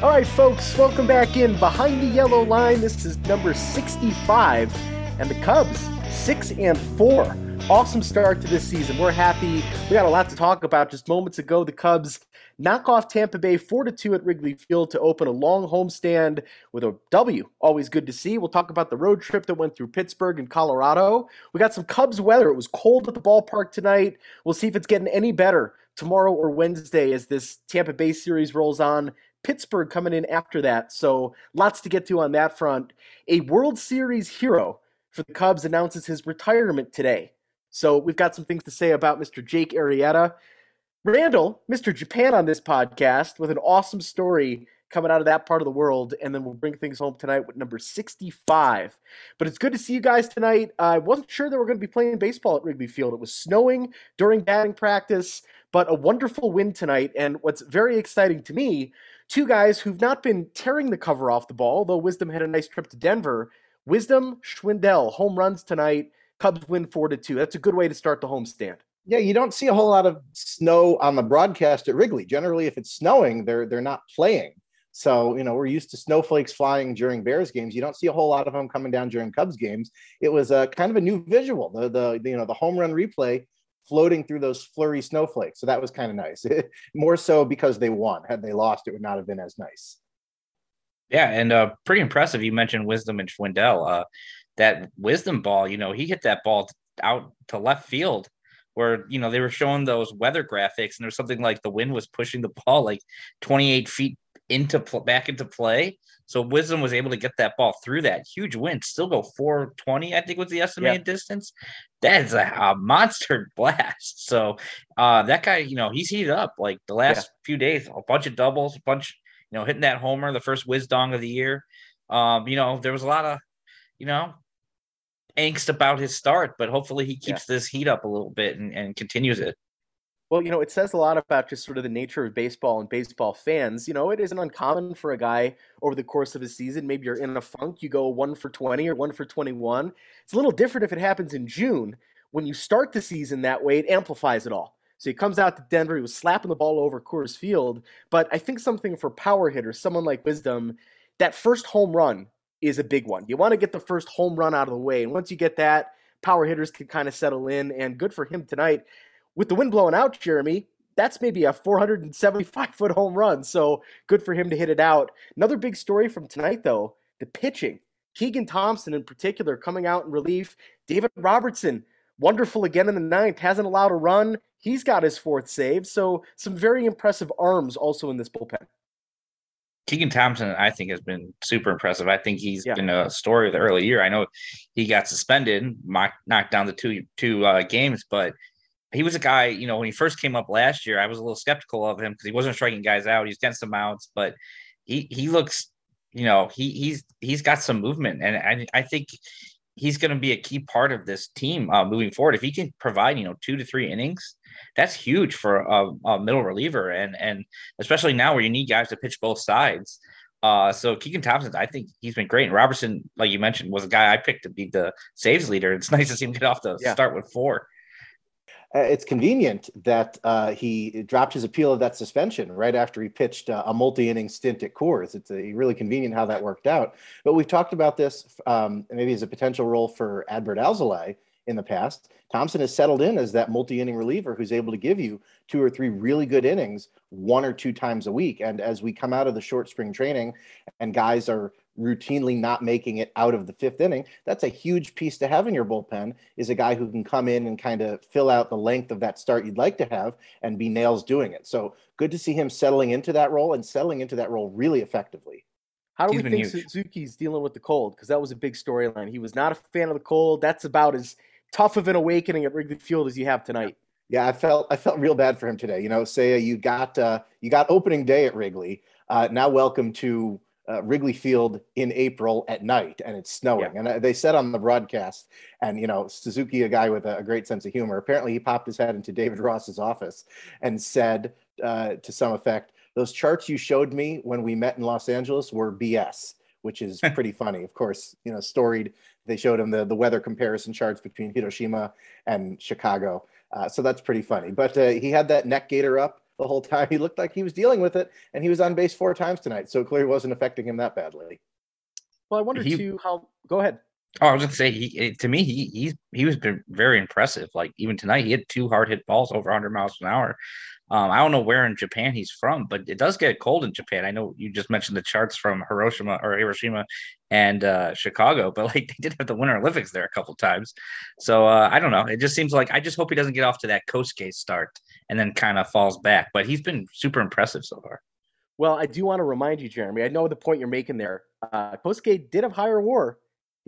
All right, folks, welcome back in behind the yellow line. This is number 65, and the Cubs six and four. Awesome start to this season. We're happy. We got a lot to talk about. Just moments ago, the Cubs knock off Tampa Bay 4 to 2 at Wrigley Field to open a long homestand with a W. Always good to see. We'll talk about the road trip that went through Pittsburgh and Colorado. We got some Cubs weather. It was cold at the ballpark tonight. We'll see if it's getting any better tomorrow or Wednesday as this Tampa Bay series rolls on. Pittsburgh coming in after that. So lots to get to on that front. A World Series hero for the Cubs announces his retirement today. So we've got some things to say about Mr. Jake Arrieta. Randall, Mr. Japan on this podcast with an awesome story coming out of that part of the world, and then we'll bring things home tonight with number 65. But it's good to see you guys tonight. I wasn't sure that we're going to be playing baseball at Wrigley Field. It was snowing during batting practice, but a wonderful win tonight. And what's very exciting to me, two guys who've not been tearing the cover off the ball, though Wisdom had a nice trip to Denver. Wisdom, Schwindel, home runs tonight. Cubs win four to two. That's a good way to start the homestand. Yeah, you don't see a whole lot of snow on the broadcast at Wrigley. Generally, if it's snowing, they're they're not playing. So, you know, we're used to snowflakes flying during Bears games. You don't see a whole lot of them coming down during Cubs games. It was a kind of a new visual. The, the you know, the home run replay floating through those flurry snowflakes. So that was kind of nice. More so because they won. Had they lost, it would not have been as nice. Yeah, and uh, pretty impressive. You mentioned Wisdom and Schwindel. Uh, that Wisdom ball, you know, he hit that ball out to left field where, you know, they were showing those weather graphics and there was something like the wind was pushing the ball like 28 feet into pl- back into play. So Wisdom was able to get that ball through that huge wind, still go 420, I think was the estimated distance. That is a, a, monster blast. So uh, that guy, you know, he's heated up like the last yeah. few days, a bunch of doubles, a bunch, you know, hitting that homer, the first Wisdom of the year. Um, you know, there was a lot of, you know, angst about his start, but hopefully he keeps yeah. this heat up a little bit and, and continues it. Well, you know, it says a lot about just sort of the nature of baseball and baseball fans. You know, it isn't uncommon for a guy over the course of a season. Maybe you're in a funk, you go one for 20 or one for 21. It's a little different if it happens in June. When you start the season that way, it amplifies it all. So he comes out to Denver, he was slapping the ball over Coors Field. But I think something for power hitters, someone like Wisdom, that first home run is a big one. You want to get the first home run out of the way. And once you get that, power hitters can kind of settle in. And good for him tonight. With the wind blowing out, Jeremy, that's maybe a 475 foot home run. So good for him to hit it out. Another big story from tonight, though the pitching. Keegan Thompson, in particular, coming out in relief. David Robertson, wonderful again in the ninth, hasn't allowed a run. He's got his fourth save. So some very impressive arms also in this bullpen. Keegan Thompson, I think, has been super impressive. I think he's yeah. been a story of the early year. I know he got suspended, knocked down the two two uh, games, but he was a guy. You know, when he first came up last year, I was a little skeptical of him because he wasn't striking guys out. He's getting some outs, but he he looks, you know, he he's he's got some movement, and I I think he's going to be a key part of this team uh, moving forward. If he can provide, you know, two to three innings, that's huge for a, a, middle reliever, and and especially now where you need guys to pitch both sides. Uh, so Keegan Thompson, I think he's been great. And Robertson, like you mentioned, was a guy I picked to be the saves leader. It's nice to see him get off the yeah. start with four. Uh, it's convenient that uh, he dropped his appeal of that suspension right after he pitched uh, a multi-inning stint at Coors. It's a, really convenient how that worked out. But we've talked about this um, maybe as a potential role for Adbert Alzolay in the past. Thompson has settled in as that multi-inning reliever who's able to give you two or three really good innings one or two times a week. And as we come out of the short spring training and guys are routinely not making it out of the fifth inning, that's a huge piece to have in your bullpen is a guy who can come in and kind of fill out the length of that start you'd like to have and be nails doing it. So good to see him settling into that role and settling into that role really effectively. How do He's we think huge. Suzuki's dealing with the cold? Because that was a big storyline. He was not a fan of the cold. That's about as tough of an awakening at Wrigley Field as you have tonight. Yeah, I felt I felt real bad for him today. You know, say you got uh, you got opening day at Wrigley. Uh, now welcome to uh, Wrigley Field in April at night, and it's snowing. Yeah. And uh, they said on the broadcast, and you know, Suzuki, a guy with a, a, great sense of humor, apparently he popped his head into David Ross's office and said uh, to some effect, "Those charts you showed me when we met in Los Angeles were BS." Which is pretty funny. Of course, you know, storied they showed him the, the weather comparison charts between Hiroshima and Chicago. Uh, so that's pretty funny. But uh, he had that neck gaiter up the whole time. He looked like he was dealing with it, and he was on base four times tonight, so it clearly wasn't affecting him that badly. Well, I wonder he, too how. Go ahead. Oh, I was going to say he to me he he's he was been very impressive. Like even tonight, he had two hard hit balls over 100 miles an hour. Um, I don't know where in Japan he's from, but it does get cold in Japan. I know you just mentioned the charts from Hiroshima or Hiroshima and uh, Chicago, but like they did have the Winter Olympics there a couple times. So uh, I don't know. It just seems like I just hope he doesn't get off to that Kosuke start and then kind of falls back. But he's been super impressive so far. Well, I do want to remind you, Jeremy. I know the point you're making there. Uh, Kosuke did have higher WAR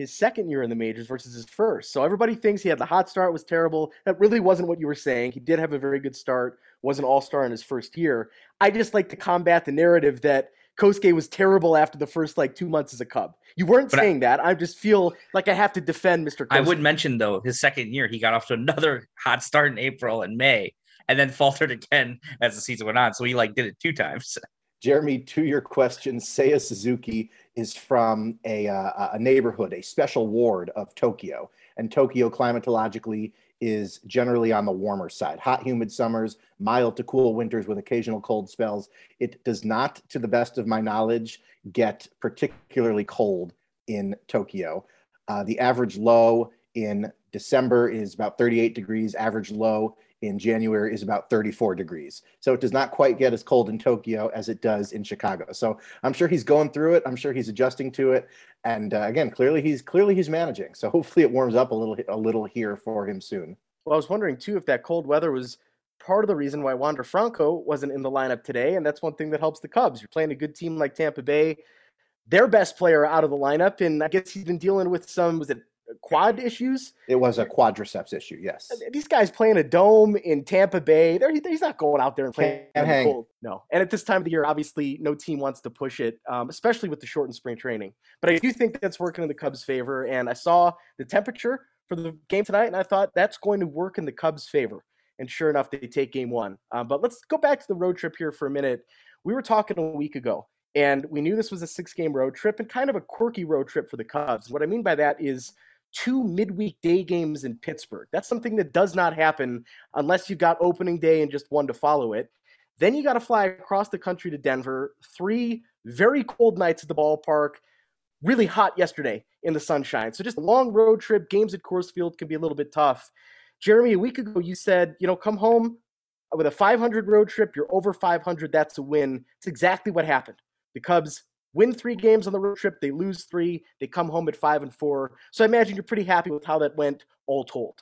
his second year in the majors versus his first. So everybody thinks he had the hot start was terrible. That really wasn't what you were saying. He did have a very good start, was an all-star in his first year. I just like to combat the narrative that Kosuke was terrible after the first like two months as a Cub. You weren't but saying I, that. I just feel like I have to defend Mr. Kosuke. I would mention though, his second year, he got off to another hot start in April and May, and then faltered again as the season went on. So he like did it two times. Jeremy, to your question, Seiya Suzuki is from a, uh, a neighborhood, a special ward of Tokyo. And Tokyo climatologically is generally on the warmer side. Hot, humid summers, mild to cool winters with occasional cold spells. It does not, to the best of my knowledge, get particularly cold in Tokyo. Uh, the average low in December is about 38 degrees. Average low in January is about 34 degrees. So it does not quite get as cold in Tokyo as it does in Chicago. So I'm sure he's going through it. I'm sure he's adjusting to it. And uh, again, clearly he's clearly he's managing. So hopefully it warms up a little a little here for him soon. Well, I was wondering too if that cold weather was part of the reason why Wander Franco wasn't in the lineup today, and that's one thing that helps the Cubs. You're playing a good team like Tampa Bay. Their best player out of the lineup, and I guess he's been dealing with some was it quad issues. It was a quadriceps issue. Yes. These guys playing a dome in Tampa Bay. They're, he's not going out there and playing and hang. cold. No. And at this time of the year, obviously, no team wants to push it, um, especially with the shortened spring training. But I do think that's working in the Cubs' favor. And I saw the temperature for the game tonight, and I thought that's going to work in the Cubs' favor. And sure enough, they take game one. Um, but let's go back to the road trip here for a minute. We were talking a week ago, and we knew this was a six game road trip and kind of a quirky road trip for the Cubs. What I mean by that is two midweek day games in Pittsburgh. That's something that does not happen unless you've got opening day and just one to follow it. Then you got to fly across the country to Denver. Three very cold nights at the ballpark. Really hot yesterday in the sunshine. So just a long road trip. Games at Coors Field can be a little bit tough. Jeremy, a week ago you said, you know, come home with a 500 road trip. You're over 500. That's a win. It's exactly what happened. The Cubs win three games on the road trip, they lose three, they come home at five and four. So I imagine you're pretty happy with how that went, all told.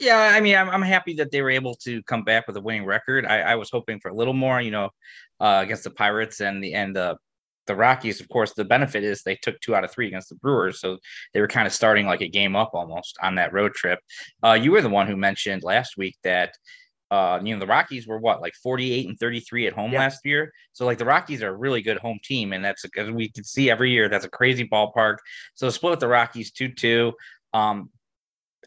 Yeah, I mean, I'm, I'm happy that they were able to come back with a winning record. I, I was hoping for a little more, you know, uh, against the Pirates and the and the the Rockies. Of course, the benefit is they took two out of three against the Brewers, so they were kind of starting like a game up almost on that road trip. Uh, you were the one who mentioned last week that uh, you know, the Rockies were what, like 48 and 33 at home last year. So, like, the Rockies are a really good home team. And that's, as we can see every year, that's a crazy ballpark. So, split with the Rockies 2 2. Um,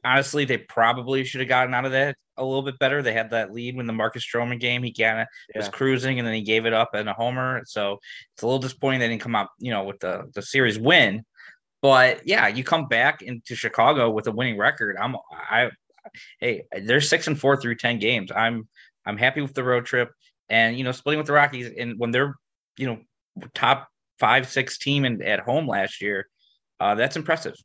honestly, they probably should have gotten out of that a little bit better. They had that lead when the Marcus Stroman game. He kind of yeah. was cruising and then he gave it up in a homer. So, it's a little disappointing they didn't come out, you know, with the, the series win. But yeah, you come back into Chicago with a winning record. I'm I hey, they're six and four through ten games. I'm I'm happy with the road trip, and you know, splitting with the Rockies, and when they're you know top five six team and at home last year, uh, that's impressive.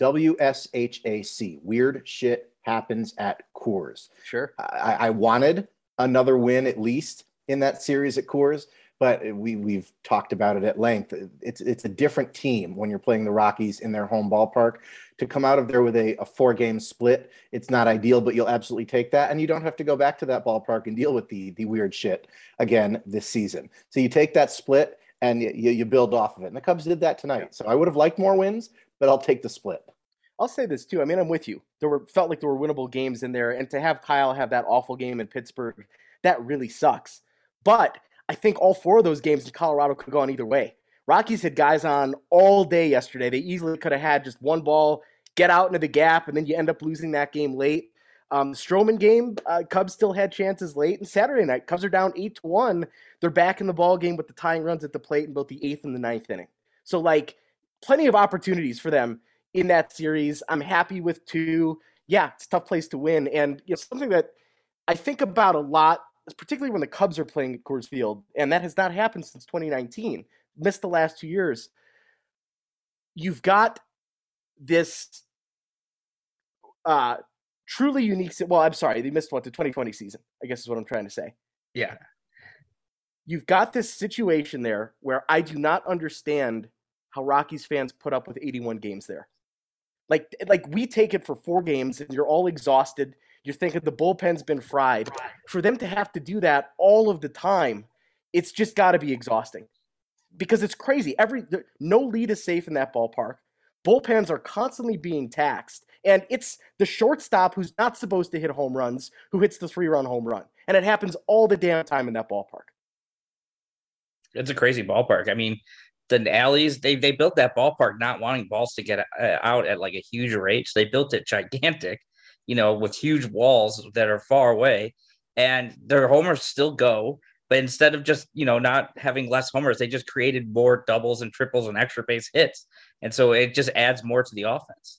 WSHAC, weird shit happens at Coors. Sure. I, I wanted another win at least in that series at Coors but we we've talked about it at length. It's it's a different team when you're playing the Rockies in their home ballpark. To come out of there with a, a four game split, it's not ideal, but you'll absolutely take that, and you don't have to go back to that ballpark and deal with the the weird shit again this season. So you take that split and you, you build off of it. And the Cubs did that tonight. So I would have liked more wins, but I'll take the split. I'll say this too. I mean, I'm with you. There were felt like there were winnable games in there, and to have Kyle have that awful game in Pittsburgh, that really sucks. But I think all four of those games in Colorado could go on either way. Rockies had guys on all day yesterday. They easily could have had just one ball, get out into the gap, and then you end up losing that game late. Um, Stroman game, uh, Cubs still had chances late. And Saturday night, Cubs are down eight to one. They're back in the ball game with the tying runs at the plate in both the eighth and the ninth inning. So like, plenty of opportunities for them in that series. I'm happy with two. Yeah, it's a tough place to win, and you know something that I think about a lot, particularly when the Cubs are playing at Coors Field, and that has not happened since 2019. Missed the last two years. You've got this uh, truly unique. Well, I'm sorry, they missed what the 2020 season. I guess is what I'm trying to say. Yeah, you've got this situation there where I do not understand how Rockies fans put up with 81 games there. Like, like we take it for four games and you're all exhausted. You're thinking the bullpen's been fried. For them to have to do that all of the time, it's just got to be exhausting because it's crazy. Every no lead is safe in that ballpark. Bullpens are constantly being taxed, and it's the shortstop who's not supposed to hit home runs who hits the three-run home run, and it happens all the damn time in that ballpark. It's a crazy ballpark. I mean, the alleys they they built that ballpark not wanting balls to get uh, out at like a huge rate. So they built it gigantic, you know, with huge walls that are far away, and their homers still go. But instead of just you know not having less homers, they just created more doubles and triples and extra base hits, and so it just adds more to the offense.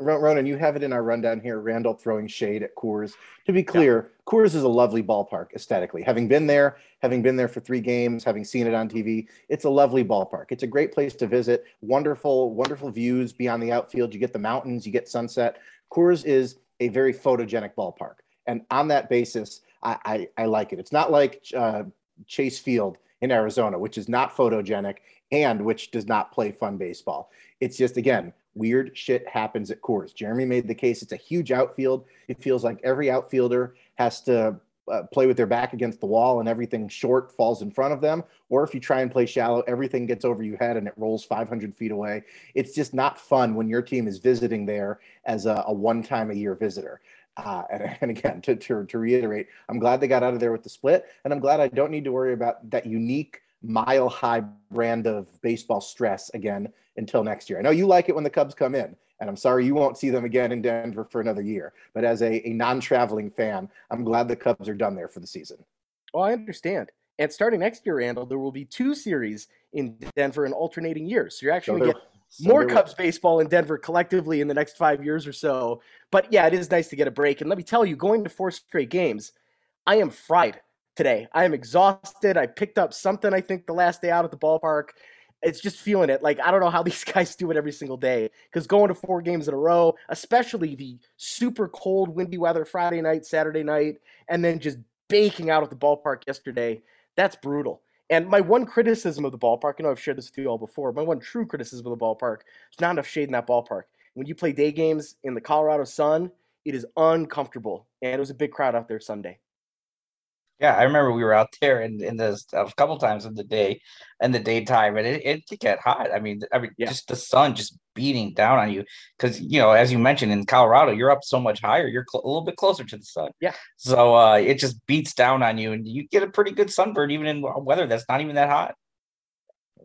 Ronan, you have it in our rundown here. Randall throwing shade at Coors. To be clear, yeah. Coors is a lovely ballpark aesthetically. Having been there, having been there for three games, having seen it on TV, it's a lovely ballpark. It's a great place to visit. Wonderful, wonderful views beyond the outfield. You get the mountains, you get sunset. Coors is a very photogenic ballpark, and on that basis, I, I, I like it. It's not like uh, Chase Field in Arizona, which is not photogenic and which does not play fun baseball. It's just again weird shit happens at Coors. Jeremy made the case. It's a huge outfield. It feels like every outfielder has to uh, play with their back against the wall and everything short falls in front of them. Or if you try and play shallow, everything gets over your head and it rolls 500 feet away. It's just not fun when your team is visiting there as a, a one time a year visitor. Uh, and, and, again, to, to, to reiterate, I'm glad they got out of there with the split, and I'm glad I don't need to worry about that unique mile high brand of baseball stress again until next year. I know you like it when the Cubs come in, and I'm sorry you won't see them again in Denver for another year. But as a, a non traveling fan, I'm glad the Cubs are done there for the season. Oh, I understand. And starting next year, Randall, there will be two series in Denver in alternating years. So you're actually so going to get so more Cubs will. baseball in Denver collectively in the next five years or so. But yeah, it is nice to get a break. And let me tell you, going to four straight games, I am fried today. I am exhausted. I picked up something, I think, the last day out at the ballpark it's just feeling it. Like I don't know how these guys do it every single day because going to four games in a row, especially the super cold, windy weather Friday night, Saturday night, and then just baking out at the ballpark yesterday, that's brutal. And my one criticism of the ballpark, you know, I've shared this with you all before. My one true criticism of the ballpark is not enough shade in that ballpark. When you play day games in the Colorado sun, it is uncomfortable, and it was a big crowd out there Sunday. Yeah, I remember we were out there in, in this a couple times in the day, in the daytime, and it, it could get hot. I mean, I mean, yeah. just the sun just beating down on you because you know, as you mentioned in Colorado, you're up so much higher, you're cl- a little bit closer to the sun. Yeah. So uh, it just beats down on you, and you get a pretty good sunburn even in weather that's not even that hot.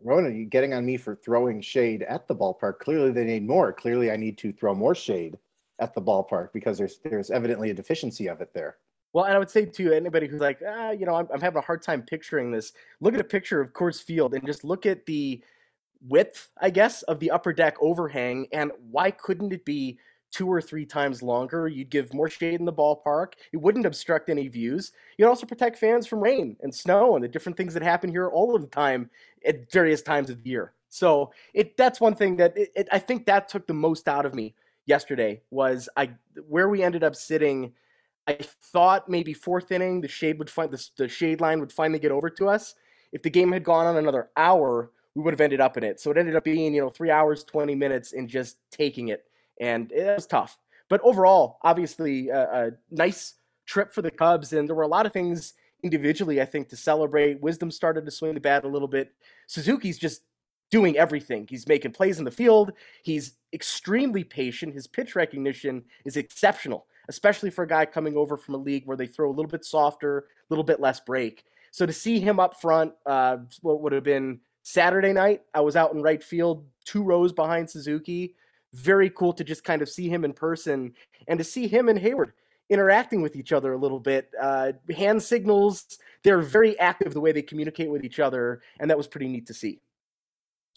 Rona, you getting on me for throwing shade at the ballpark. Clearly, they need more. Clearly, I need to throw more shade at the ballpark because there's there's evidently a deficiency of it there. Well, and I would say to anybody who's like, ah, you know, I'm, I'm having a hard time picturing this. Look at a picture of Coors Field and just look at the width, I guess, of the upper deck overhang. And why couldn't it be two or three times longer? You'd give more shade in the ballpark. It wouldn't obstruct any views. You'd also protect fans from rain and snow and the different things that happen here all of the time at various times of the year. So it that's one thing that it, it, I think that took the most out of me yesterday was I where we ended up sitting I thought maybe fourth inning the shade would find the, the shade line would finally get over to us. If the game had gone on another hour, we would have ended up in it. So it ended up being you know three hours twenty minutes and just taking it, and it was tough. But overall, obviously, a, a nice trip for the Cubs, and there were a lot of things individually I think to celebrate. Wisdom started to swing the bat a little bit. Suzuki's just doing everything. He's making plays in the field. He's extremely patient. His pitch recognition is exceptional especially for a guy coming over from a league where they throw a little bit softer, a little bit less break. So to see him up front, uh, what would have been Saturday night, I was out in right field, two rows behind Suzuki. Very cool to just kind of see him in person and to see him and Hayward interacting with each other a little bit. Uh, hand signals, they're very active the way they communicate with each other, and that was pretty neat to see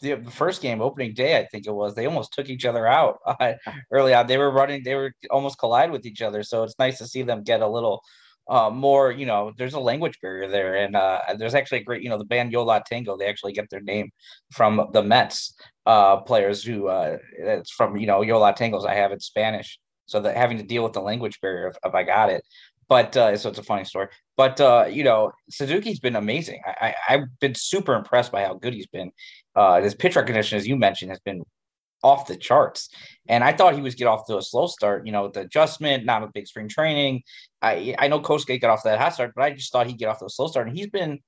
the first game, opening day, I think it was, they almost took each other out uh, early on. They were running, they were almost collide with each other. So it's nice to see them get a little uh, more, you know, there's a language barrier there. And uh, there's actually a great, you know, the band Yo La Tengo, they actually get their name from the Mets uh, players who uh, it's from, you know, Yo La Tengos I have in Spanish. So that having to deal with the language barrier if, if I got it. But uh, so it's a funny story. But uh, you know, Suzuki's been amazing. I, I have been super impressed by how good he's been. Uh, his pitch recognition, as you mentioned, has been off the charts. And I thought he was get off to a slow start. You know, the adjustment, not a big spring training. I I know Kosuke got off that hot start, but I just thought he'd get off to a slow start, and he's been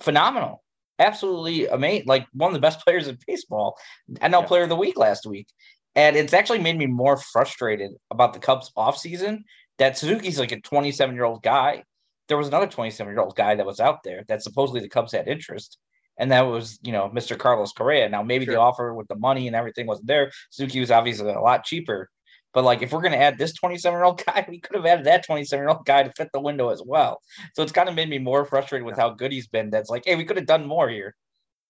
phenomenal, absolutely amazing. Like one of the best players in baseball, NL yeah. Player of the Week last week. And it's actually made me more frustrated about the Cubs offseason that Suzuki's like a 27 year old guy. There was another 27 year old guy that was out there that supposedly the Cubs had interest and that was you know Mr. Carlos Correa. Now maybe sure. the offer with the money and everything wasn't there. Suzuki was obviously a lot cheaper, but like if we're gonna add this 27 year old guy, we could have added that 27 year old guy to fit the window as well. So it's kind of made me more frustrated with how good he's been. That's like, hey, we could have done more here.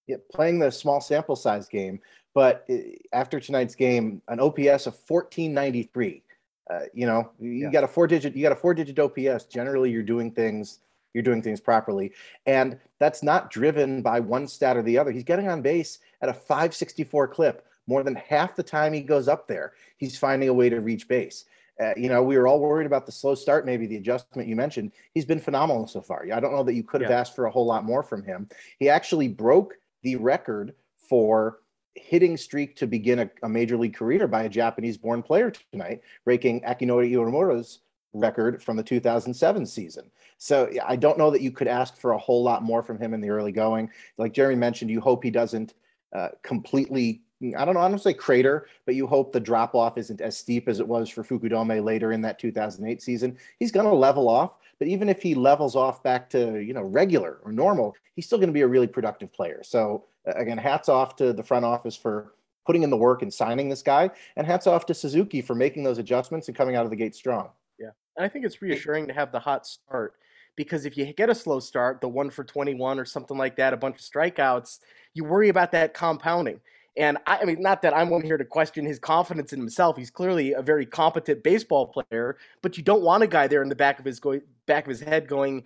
Yeah, playing the small sample size game, but eh, after tonight's game, an OPS of 1493. Uh, you know, you yeah. got a four digit, you got a four digit OPS. Generally, you're doing things you're doing things properly. And that's not driven by one stat or the other. He's getting on base at a 564 clip. More than half the time he goes up there, he's finding a way to reach base. Uh, you know, we were all worried about the slow start, maybe the adjustment you mentioned. He's been phenomenal so far. I don't know that you could have yeah. asked for a whole lot more from him. He actually broke the record for hitting streak to begin a, a major league career by a Japanese born player tonight, breaking Akinori Iwamura's record from the 2007 season. So I don't know that you could ask for a whole lot more from him in the early going. Like Jeremy mentioned, you hope he doesn't uh, completely. I don't know. I don't say crater, but you hope the drop off isn't as steep as it was for Fukudome later in that 2008 season. He's going to level off, but even if he levels off back to you know regular or normal, he's still going to be a really productive player. So again, hats off to the front office for putting in the work and signing this guy, and hats off to Suzuki for making those adjustments and coming out of the gate strong. Yeah, and I think it's reassuring to have the hot start because if you get a slow start, the one for 21 or something like that, a bunch of strikeouts, you worry about that compounding. And I, I, mean, not that I'm one here to question his confidence in himself. He's clearly a very competent baseball player, but you don't want a guy there in the back of his go- back of his head going,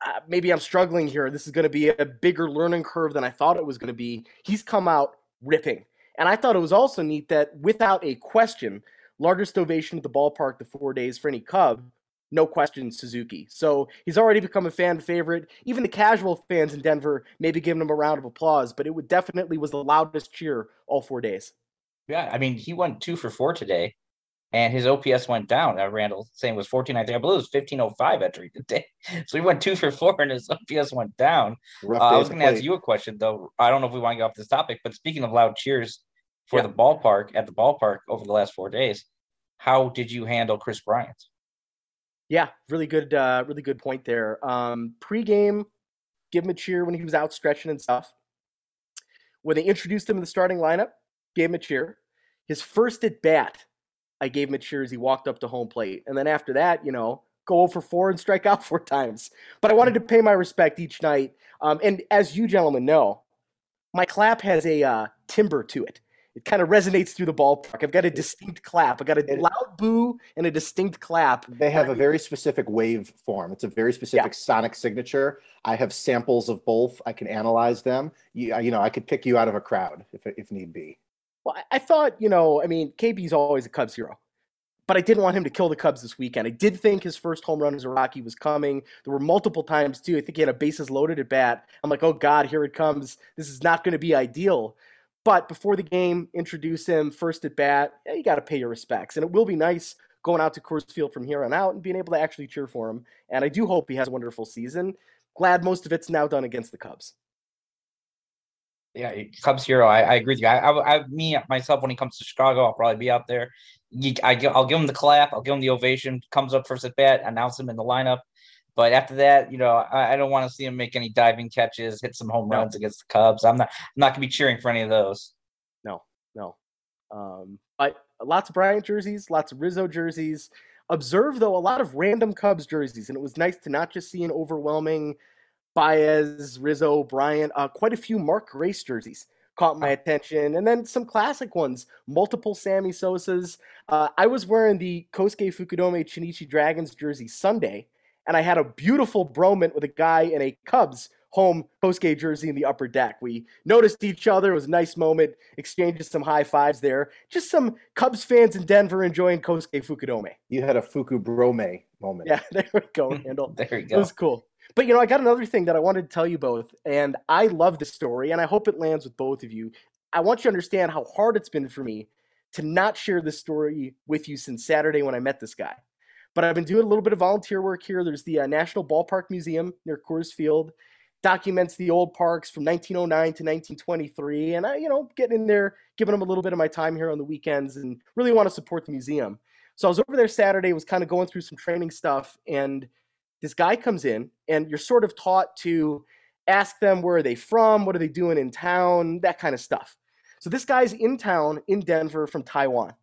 uh, maybe I'm struggling here. This is going to be a bigger learning curve than I thought it was going to be. He's come out ripping. And I thought it was also neat that without a question, largest ovation at the ballpark the four days for any Cub, no question Suzuki. So he's already become a fan favorite. Even the casual fans in Denver maybe giving him a round of applause, but it would definitely was the loudest cheer all four days. Yeah, I mean he went two for four today, and his OPS went down. Uh, Randall saying was fourteen. I think I believe it was fifteen oh five entry today. So he went two for four, and his OPS went down. Uh, I was going to ask you a question though. I don't know if we want to get off this topic, but speaking of loud cheers for yeah. the ballpark at the ballpark over the last four days, how did you handle Kris Bryant? Yeah, really good, uh, really good point there. Um, pre-game, give him a cheer when he was out stretching and stuff. When they introduced him in the starting lineup, gave him a cheer. His first at bat, I gave him a cheer as he walked up to home plate. And then after that, you know, go for four and strike out four times. But I wanted to pay my respect each night. Um, and as you gentlemen know, my clap has a uh, timbre to it it kind of resonates through the ballpark. I've got a distinct clap. I've got a loud boo and a distinct clap. They have a very specific wave form. It's a very specific yeah. sonic signature. I have samples of both. I can analyze them. You, you know, I could pick you out of a crowd if if need be. Well, I thought, you know, I mean, KB's always a Cubs hero, but I didn't want him to kill the Cubs this weekend. I did think his first home run as a Rocky was coming. There were multiple times too. I think he had a bases loaded at bat. I'm like, oh God, here it comes. This is not going to be ideal. But before the game, introduce him first at bat. Yeah, you got to pay your respects, and it will be nice going out to Coors Field from here on out and being able to actually cheer for him. And I do hope he has a wonderful season. Glad most of it's now done against the Cubs. Yeah, Cubs hero. I, I agree with you. I, I, I, me myself, when he comes to Chicago, I'll probably be out there. I, I'll give him the clap. I'll give him the ovation. Comes up first at bat, announce him in the lineup. But after that, you know, I, I don't want to see him make any diving catches, hit some home runs against the Cubs. I'm not I'm not gonna be cheering for any of those. No, no. Um, but lots of Bryant jerseys, lots of Rizzo jerseys. Observe though a lot of random Cubs jerseys, and it was nice to not just see an overwhelming Baez, Rizzo, Bryant, uh, quite a few Mark Grace jerseys caught my attention, and then some classic ones, multiple Sammy Sosas. Uh, I was wearing the Kosuke Fukudome Chunichi Dragons jersey Sunday, and I had a beautiful bromance with a guy in a Cubs home postgame jersey in the upper deck. We noticed each other. It was a nice moment, exchanged some high fives there. Just some Cubs fans in Denver enjoying Kosuke Fukudome. You had a Fuku Brome moment. Yeah, there we go, Randall. there you go. It was cool. But you know, I got another thing that I wanted to tell you both, and I love this story, and I hope it lands with both of you. I want you to understand how hard it's been for me to not share this story with you since Saturday when I met this guy. But I've been doing a little bit of volunteer work here. There's the uh, National Ballpark Museum near Coors Field, documents the old parks from 1909 to 1923, and I, you know, getting in there, giving them a little bit of my time here on the weekends, and really want to support the museum. So I was over there Saturday, was kind of going through some training stuff, and this guy comes in, and you're sort of taught to ask them where are they from, what are they doing in town, that kind of stuff. So this guy's in town in Denver from Taiwan.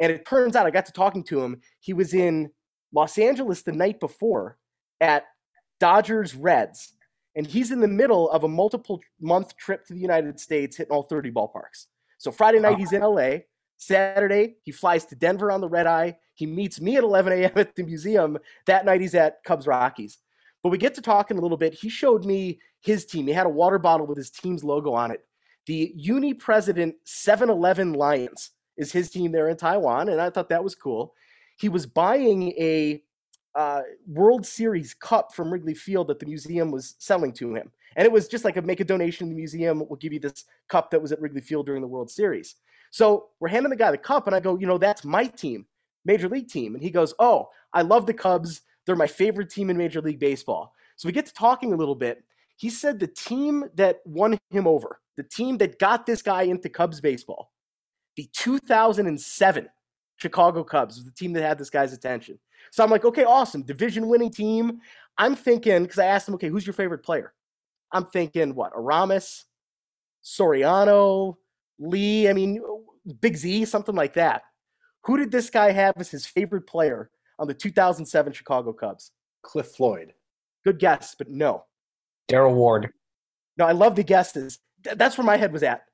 And it turns out I got to talking to him. He was in Los Angeles the night before at Dodgers Reds. And he's in the middle of a multiple month trip to the United States, hitting all 30 ballparks. So Friday night, oh. he's in LA. Saturday, he flies to Denver on the red eye. He meets me at 11 a.m. at the museum. That night, he's at Cubs Rockies. But we get to talking a little bit. He showed me his team. He had a water bottle with his team's logo on it. The Uni President 7 Eleven Lions is his team there in Taiwan. And I thought that was cool. He was buying a uh, World Series cup from Wrigley Field that the museum was selling to him. And it was just like a make a donation. To the museum will give you this cup that was at Wrigley Field during the World Series. So we're handing the guy the cup, and I go, you know, that's my team, Major League team. And he goes, oh, I love the Cubs. They're my favorite team in Major League Baseball. So we get to talking a little bit. He said the team that won him over, the team that got this guy into Cubs baseball, the 2007 Chicago Cubs was the team that had this guy's attention. So I'm like, okay, awesome. Division winning team. I'm thinking, because I asked him, okay, who's your favorite player? I'm thinking, what, Aramis, Soriano, Lee, I mean, Big Z, something like that. Who did this guy have as his favorite player on the 2007 Chicago Cubs? Cliff Floyd. Good guess, but no. Daryl Ward. No, I love the guesses. That's where my head was at.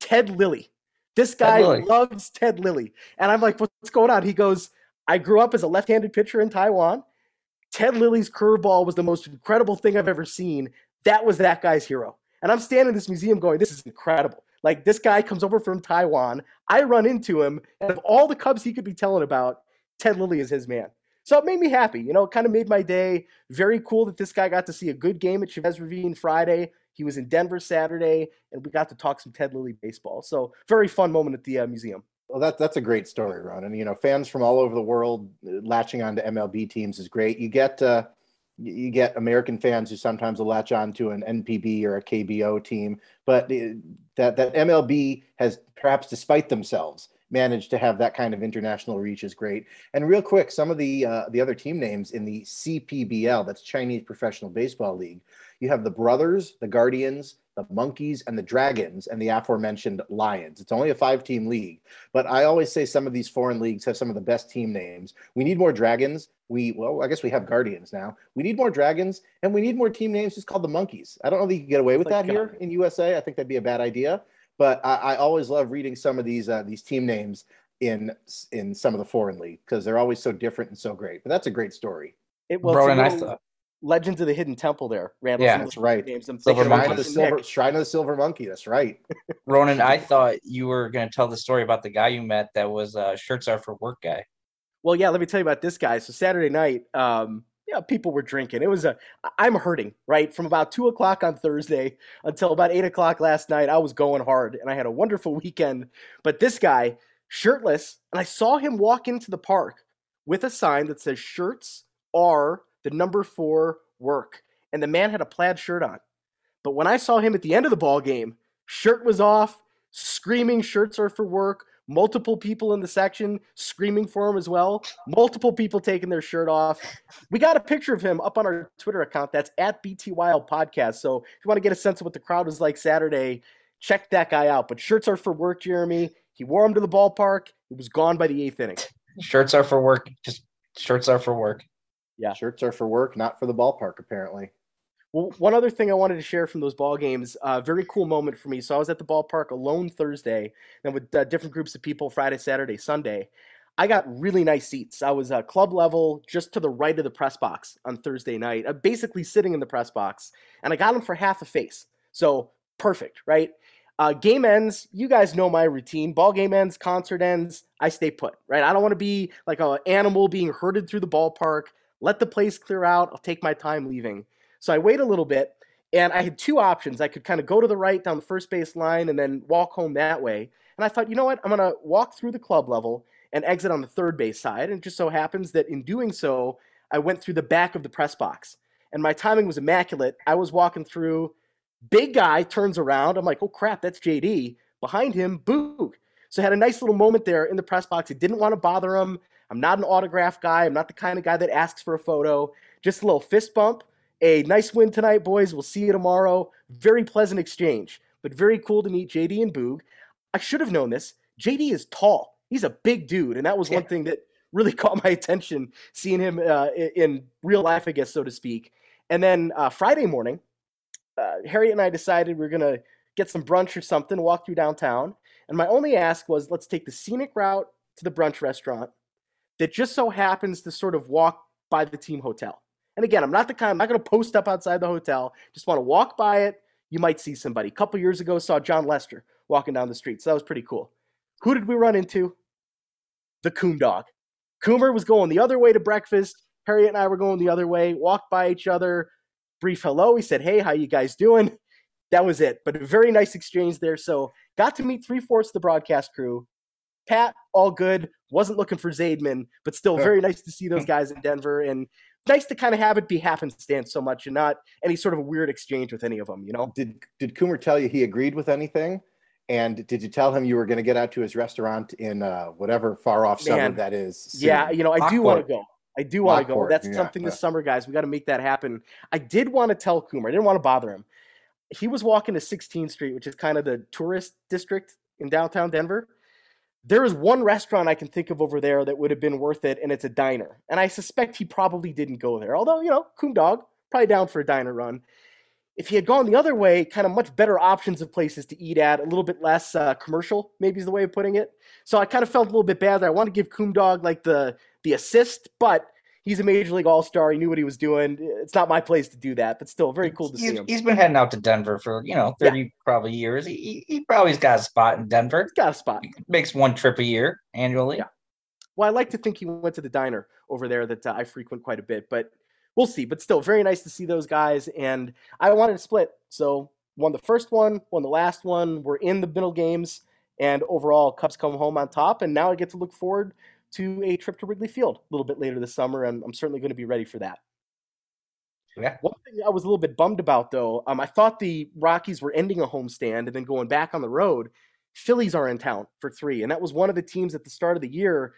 Ted Lilly. This guy Ted Lilly. loves Ted Lilly. And I'm like, what's going on? He goes, I grew up as a left handed pitcher in Taiwan. Ted Lilly's curveball was the most incredible thing I've ever seen. That was that guy's hero. And I'm standing in this museum going, this is incredible. Like this guy comes over from Taiwan. I run into him, and of all the Cubs he could be telling about, Ted Lilly is his man. So it made me happy. You know, it kind of made my day. Very cool that this guy got to see a good game at Chavez Ravine Friday. He was in Denver Saturday, and we got to talk some Ted Lilly baseball. So very fun moment at the uh, museum. Well, that, that's a great story, Ron. And, you know, fans from all over the world uh, latching on to MLB teams is great. You get uh, you get American fans who sometimes will latch on to an NPB or a KBO team, but eh, that that MLB has perhaps, despite themselves, managed to have that kind of international reach is great. And real quick, some of the uh, the other team names in the CPBL, that's Chinese Professional Baseball League, you have the Brothers, the Guardians, the Monkeys, and the Dragons, and the aforementioned Lions. It's only a five team league, but I always say some of these foreign leagues have some of the best team names. We need more Dragons. We, well, I guess we have Guardians now. We need more Dragons, and we need more team names just called the Monkeys. I don't know if you can get away with that here in USA. I think that'd be a bad idea, but I, I always love reading some of these uh, these team names in in some of the foreign league because they're always so different and so great. But that's a great story. It was Bro, I Legends of the Hidden Temple there, Randall. Yeah, that's right. Names. I'm Silver Shrine of the Silver Shrine of the Silver Monkey. That's right. Ronan, I thought you were going to tell the story about the guy you met that was uh, shirts are for work guy. Well, yeah, let me tell you about this guy. So Saturday night, um, yeah, people were drinking. It was a I'm hurting, right? From about two o'clock on Thursday until about eight o'clock last night, I was going hard and I had a wonderful weekend. But this guy, shirtless, and I saw him walk into the park with a sign that says shirts are the number four work. And the man had a plaid shirt on. But when I saw him at the end of the ball game, shirt was off, screaming shirts are for work, multiple people in the section screaming for him as well, multiple people taking their shirt off. We got a picture of him up on our Twitter account. That's at BTYL Podcast. So if you want to get a sense of what the crowd was like Saturday, check that guy out. But shirts are for work, Jeremy. He wore them to the ballpark. He was gone by the eighth inning. Shirts are for work. Just shirts are for work. Yeah. Shirts are for work, not for the ballpark, apparently. Well, one other thing I wanted to share from those ball games, a uh, very cool moment for me. So I was at the ballpark alone Thursday, and with uh, different groups of people Friday, Saturday, Sunday. I got really nice seats. I was uh, club level, just to the right of the press box on Thursday night, uh, basically sitting in the press box, and I got them for half a face. So perfect, right? Uh, game ends. You guys know my routine. Ball game ends, concert ends. I stay put, right? I don't want to be like an animal being herded through the ballpark. Let the place clear out. I'll take my time leaving. So I wait a little bit, and I had two options. I could kind of go to the right down the first base line and then walk home that way. And I thought, you know what? I'm going to walk through the club level and exit on the third base side. And it just so happens that in doing so, I went through the back of the press box. And my timing was immaculate. I was walking through, big guy turns around. I'm like, oh crap, that's JD. Behind him, Boog. So I had a nice little moment there in the press box. I didn't want to bother him. I'm not an autograph guy. I'm not the kind of guy that asks for a photo. Just a little fist bump. A nice win tonight, boys. We'll see you tomorrow. Very pleasant exchange, but very cool to meet JD and Boog. I should have known this. JD is tall he's a big dude, and that was yeah. one thing that really caught my attention seeing him uh, in real life, I guess, so to speak. And then uh, Friday morning, uh, Harriet and I decided we are gonna get some brunch or something, walk through downtown. And my only ask was, let's take the scenic route to the brunch restaurant that just so happens to sort of walk by the team hotel. And again, I'm not the kind, I'm not going to post up outside the hotel. Just want to walk by it. You might see somebody. A couple years ago, saw Jon Lester walking down the street. So that was pretty cool. Who did we run into? The Coom Dog. Coomer was going the other way to breakfast. Harriet and I were going the other way, walked by each other, brief hello. He said, Hey, how you guys doing? That was it. But a very nice exchange there. So got to meet three fourths of the broadcast crew. Pat, all good. Wasn't looking for Zaidman, but still very nice to see those guys in Denver. And nice to kind of have it be happenstance so much and not any sort of a weird exchange with any of them, you know? Did did Coomer tell you he agreed with anything? And did you tell him you were going to get out to his restaurant in uh, whatever far off suburb that is? Soon? Yeah, you know, I do want to go. I do want to go. That's yeah, something yeah. this summer, guys. We got to make that happen. I did want to tell Coomer. I didn't want to bother him. He was walking to 16th Street, which is kind of the tourist district in downtown Denver. There is one restaurant I can think of over there that would have been worth it, and it's a diner. And I suspect he probably didn't go there. Although, you know, Coom Dog, probably down for a diner run if he had gone the other way, kind of much better options of places to eat at, a little bit less uh, commercial, maybe is the way of putting it. So I kind of felt a little bit bad there. I want to give Coom Dog like the the assist, but he's a major league all star. He knew what he was doing. It's not my place to do that, but still very cool to he's, see him. He's been heading out to Denver for you know thirty yeah. probably years. He, he probably's got a spot in Denver. He's got a spot. He makes one trip a year annually. Yeah. Well, I like to think he went to the diner over there that uh, I frequent quite a bit, but we'll see. But still, very nice to see those guys. And I wanted to split. So won the first one, won the last one. We're in the middle games. And overall, Cubs come home on top. And now I get to look forward to a trip to Wrigley Field a little bit later this summer. And I'm certainly going to be ready for that. Yeah. One thing I was a little bit bummed about, though, um, I thought the Rockies were ending a homestand and then going back on the road. Phillies are in town for three. And that was one of the teams at the start of the year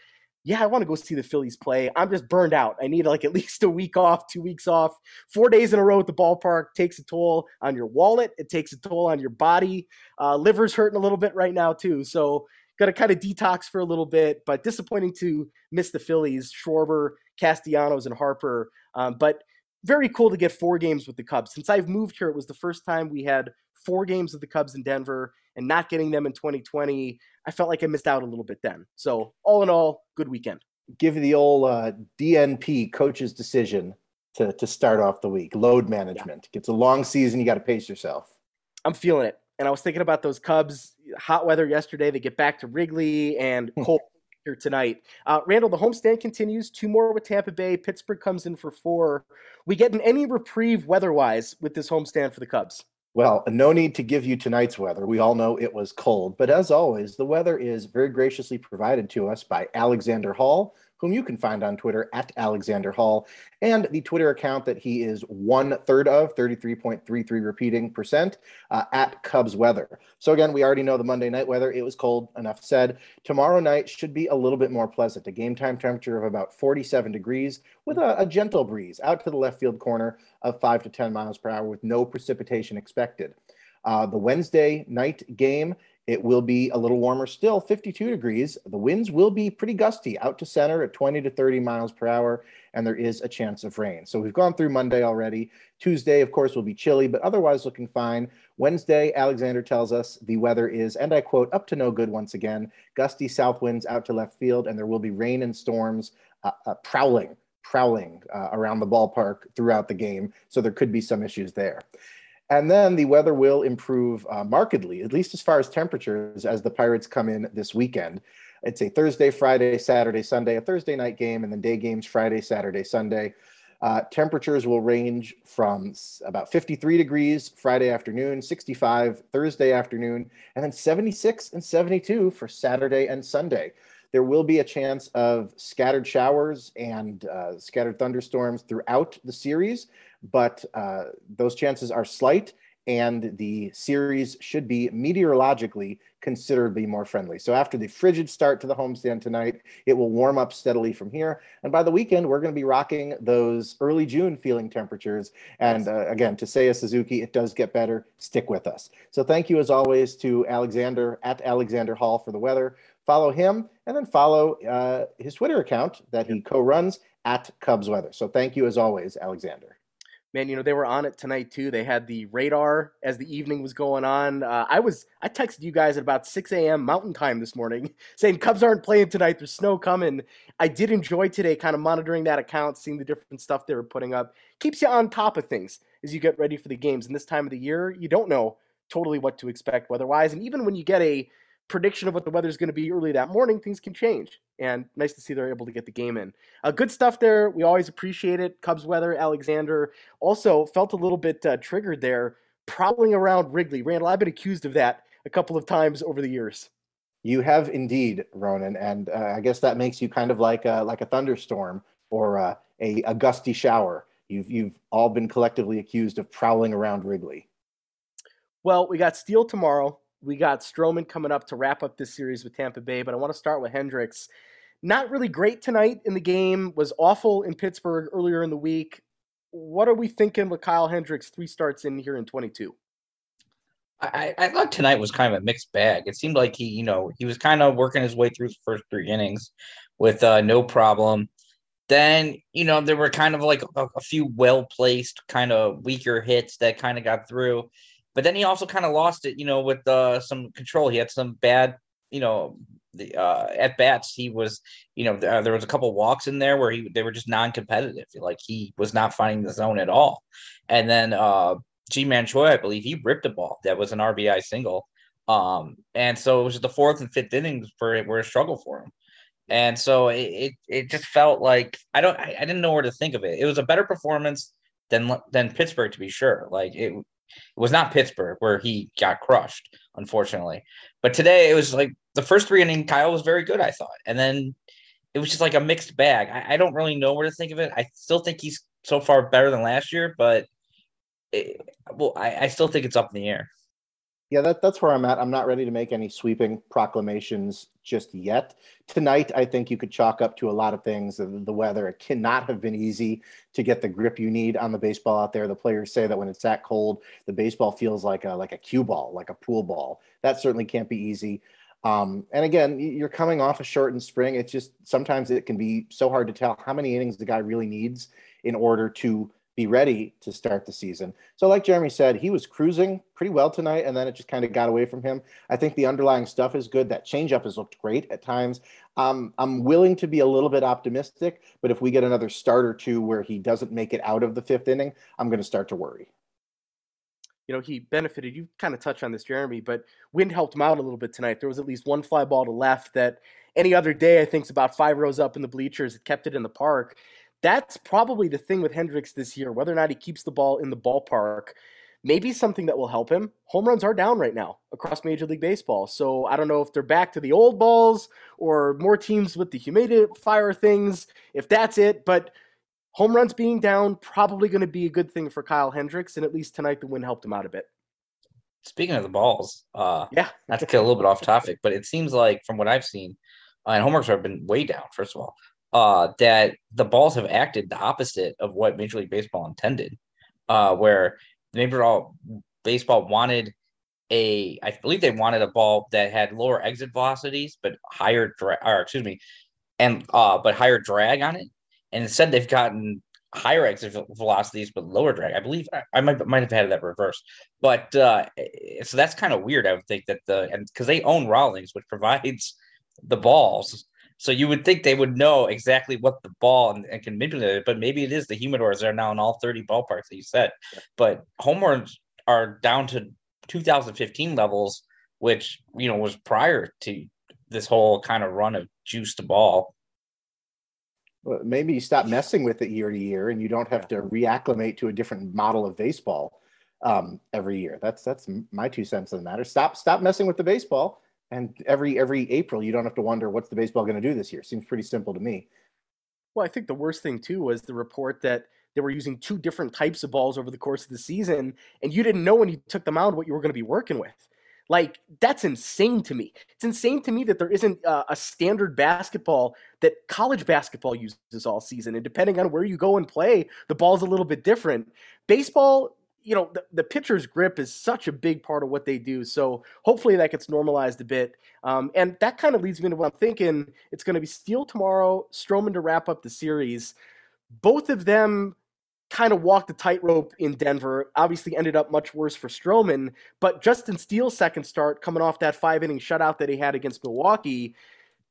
yeah, I want to go see the Phillies play. I'm just burned out. I need like at least a week off, two weeks off. Four days in a row at the ballpark takes a toll on your wallet. It takes a toll on your body. Uh, liver's hurting a little bit right now too. So got to kind of detox for a little bit. But disappointing to miss the Phillies, Schwarber, Castellanos, and Harper. Um, but very cool to get four games with the Cubs. Since I've moved here, it was the first time we had four games of the Cubs in Denver and not getting them in 2020, I felt like I missed out a little bit then. So, all in all, good weekend. Give the old uh, DNP coach's decision to, to start off the week load management. Yeah. It's a long season. You got to pace yourself. I'm feeling it. And I was thinking about those Cubs, hot weather yesterday. They get back to Wrigley and hmm. cold here tonight. Uh, Randall, the homestand continues. Two more with Tampa Bay. Pittsburgh comes in for four. We getting any reprieve weather wise with this homestand for the Cubs? Well, no need to give you tonight's weather. We all know it was cold, but as always, the weather is very graciously provided to us by Alexander Hall, whom you can find on Twitter at Alexander Hall, and the Twitter account that he is one third of, 33.33 repeating percent, uh, at Cubs Weather. So again, we already know the Monday night weather. It was cold, enough said. Tomorrow night should be a little bit more pleasant. A game time temperature of about 47 degrees with a, a gentle breeze out to the left field corner of 5 to 10 miles per hour with no precipitation expected. Uh, the Wednesday night game It will be a little warmer still, 52 degrees. The winds will be pretty gusty out to center at 20 to 30 miles per hour, and there is a chance of rain. So we've gone through Monday already. Tuesday, of course, will be chilly, but otherwise looking fine. Wednesday, Alexander tells us the weather is, and I quote, up to no good once again. Gusty south winds out to left field, and there will be rain and storms uh, uh, prowling prowling uh, around the ballpark throughout the game. So there could be some issues there. And then the weather will improve uh, markedly, at least as far as temperatures, as the Pirates come in this weekend. It's a Thursday, Friday, Saturday, Sunday, a Thursday night game, and then day games Friday, Saturday, Sunday. Uh, temperatures will range from about 53 degrees Friday afternoon, 65 Thursday afternoon, and then 76 and 72 for Saturday and Sunday. There will be a chance of scattered showers and uh, scattered thunderstorms throughout the series, but uh, those chances are slight and the series should be meteorologically considerably more friendly. So after the frigid start to the homestand tonight, it will warm up steadily from here. And by the weekend, we're going to be rocking those early June feeling temperatures. And uh, again, to Seiya Suzuki, it does get better. Stick with us. So thank you as always to Alexander at Alexander Hall for the weather follow him, and then follow uh, his Twitter account that he co-runs at Cubs Weather. So thank you as always, Alexander. Man, you know they were on it tonight too. They had the radar as the evening was going on. Uh, I was I texted you guys at about 6 a.m. Mountain Time this morning, saying Cubs aren't playing tonight. There's snow coming. I did enjoy today, kind of monitoring that account, seeing the different stuff they were putting up. Keeps you on top of things as you get ready for the games. And this time of the year, you don't know totally what to expect weather-wise. And even when you get a prediction of what the weather is going to be early that morning, things can change. And nice to see they're able to get the game in. Uh, good stuff there. We always appreciate it. Cubs weather, Alexander. Also felt a little bit uh, triggered there, prowling around Wrigley. Randall, I've been accused of that a couple of times over the years. You have indeed, Ronan, and uh, I guess that makes you kind of like a, like a thunderstorm or uh, a, a gusty shower. You've you've all been collectively accused of prowling around Wrigley. Well, we got Steele tomorrow. We got Stroman coming up to wrap up this series with Tampa Bay, but I want to start with Hendricks. Not really great tonight in the game, was awful in Pittsburgh earlier in the week. What are we thinking with Kyle Hendricks three starts in here in 22? I, I thought tonight was kind of a mixed bag. It seemed like he, you know, he was kind of working his way through the first three innings with uh, no problem. Then, you know, there were kind of like a, a few well placed, kind of weaker hits that kind of got through. But then he also kind of lost it, you know, with uh, some control. He had some bad, you know, the uh, at bats. He was, you know, uh, there was a couple walks in there where he they were just non-competitive. Like he was not finding the zone at all. And then uh, Ji-Man Choi, I believe, he ripped a ball that was an RBI single. Um, and so it was the fourth and fifth innings for it were a struggle for him. And so it, it, it just felt like I don't I, I didn't know where to think of it. It was a better performance than than Pittsburgh to be sure. Like it it was not Pittsburgh where he got crushed, unfortunately. But today it was like the first three inning, Kyle was very good, I thought. And then it was just like a mixed bag. I, I don't really know where to think of it. I still think he's so far better than last year, but it, well, I, I still think it's up in the air yeah, that, that's where I'm at. I'm not ready to make any sweeping proclamations just yet. Tonight, I think you could chalk up to a lot of things. The, the, weather, it cannot have been easy to get the grip you need on the baseball out there. The players say that when it's that cold, the baseball feels like a, like a cue ball, like a pool ball. That certainly can't be easy. Um, and again, you're coming off a shortened spring. It's just sometimes it can be so hard to tell how many innings the guy really needs in order to be ready to start the season. So, like Jeremy said, he was cruising pretty well tonight, and then it just kind of got away from him. I think the underlying stuff is good. That changeup has looked great at times. Um, I'm willing to be a little bit optimistic, but if we get another start or two where he doesn't make it out of the fifth inning, I'm going to start to worry. You know, he benefited. You kind of touched on this, Jeremy, but wind helped him out a little bit tonight. There was at least one fly ball to left that any other day, I think, is about five rows up in the bleachers. It kept it in the park that's probably the thing with Hendricks this year, whether or not he keeps the ball in the ballpark. Maybe something that will help him. Home runs are down right now across Major League Baseball. So I don't know if they're back to the old balls or more teams with the humidifier things, if that's it. But home runs being down, probably going to be a good thing for Kyle Hendricks. And at least tonight, the win helped him out a bit. Speaking of the balls, uh, yeah, not to get a little bit off topic, but it seems like from what I've seen, uh, and home runs have been way down, first of all uh, that the balls have acted the opposite of what Major League Baseball intended, uh, where Major League Baseball wanted a I believe they wanted a ball that had lower exit velocities but higher drag or excuse me and uh but higher drag on it. And instead they've gotten higher exit velocities but lower drag. I believe I, I might might have had that reversed. But uh so that's kind of weird I would think that the and because they own Rawlings which provides the balls so you would think they would know exactly what the ball and, and can manipulate it, but maybe it is the humidors that are now in all 30 ballparks that you said. But home runs are down to 2015 levels, which you know was prior to this whole kind of run of juice to ball. Well, maybe you stop messing with it year to year, and you don't have to reacclimate to a different model of baseball um, every year. That's that's my two cents on the matter. Stop stop messing with the baseball and every every April, you don't have to wonder what's the baseball going to do this year. Seems pretty simple to me. Well, I think the worst thing too was the report that they were using two different types of balls over the course of the season, and you didn't know when you took them out what you were going to be working with. Like that's insane to me. It's insane to me that there isn't uh, a standard basketball that college basketball uses all season, and depending on where you go and play, the ball's a little bit different. Baseball you know, the, the pitcher's grip is such a big part of what they do. So hopefully that gets normalized a bit. Um, and that kind of leads me to what I'm thinking. It's going to be Steele tomorrow, Stroman to wrap up the series. Both of them kind of walked the tightrope in Denver. Obviously, ended up much worse for Stroman. But Justin Steele's second start, coming off that five inning shutout that he had against Milwaukee,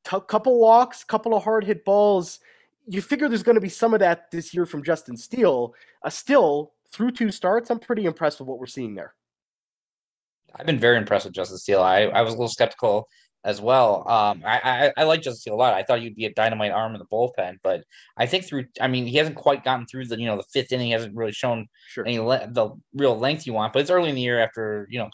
t- couple walks, couple of hard hit balls. You figure there's going to be some of that this year from Justin Steele. Uh, still, through two starts, I'm pretty impressed with what we're seeing there. I've been very impressed with Justin Steele. I, I was a little skeptical as well. Um, I, I, I like Justin Steele a lot. I thought he'd be a dynamite arm in the bullpen, but I think through, I mean, he hasn't quite gotten through the, you know, the fifth inning. He hasn't really shown sure. any le- the real length you want, but it's early in the year after, you know,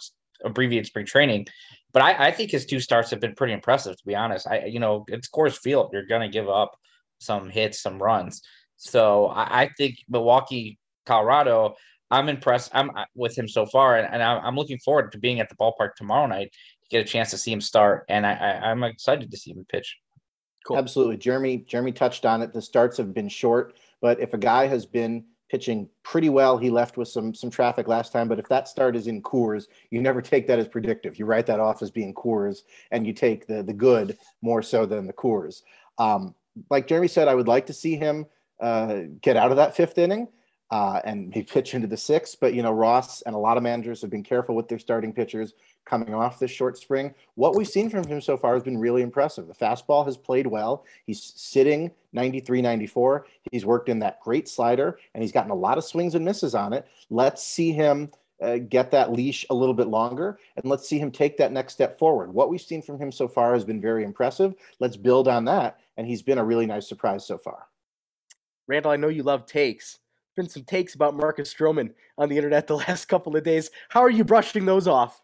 abbreviated spring training. But I, I think his two starts have been pretty impressive, to be honest. I, you know, it's Coors Field. You're going to give up some hits, some runs. So I, I think Milwaukee Colorado, I'm impressed. I'm with him so far, and, and I'm looking forward to being at the ballpark tomorrow night to get a chance to see him start. And I, I, I'm excited to see him pitch. Cool. Absolutely, Jeremy. Jeremy touched on it. The starts have been short, but if a guy has been pitching pretty well, he left with some some traffic last time. But if that start is in Coors, you never take that as predictive. You write that off as being Coors, and you take the the good more so than the Coors. Um, like Jeremy said, I would like to see him uh, get out of that fifth inning uh, and maybe pitch into the six. But you know, Ross and a lot of managers have been careful with their starting pitchers coming off this short spring. What we've seen from him so far has been really impressive. The fastball has played well. He's sitting 93, 94. He's worked in that great slider, and he's gotten a lot of swings and misses on it. Let's see him. Uh, get that leash a little bit longer and let's see him take that next step forward. What we've seen from him so far has been very impressive. Let's build on that. And he's been a really nice surprise so far. Randall, I know you love takes been some takes about Marcus Stroman on the internet the last couple of days. How are you brushing those off?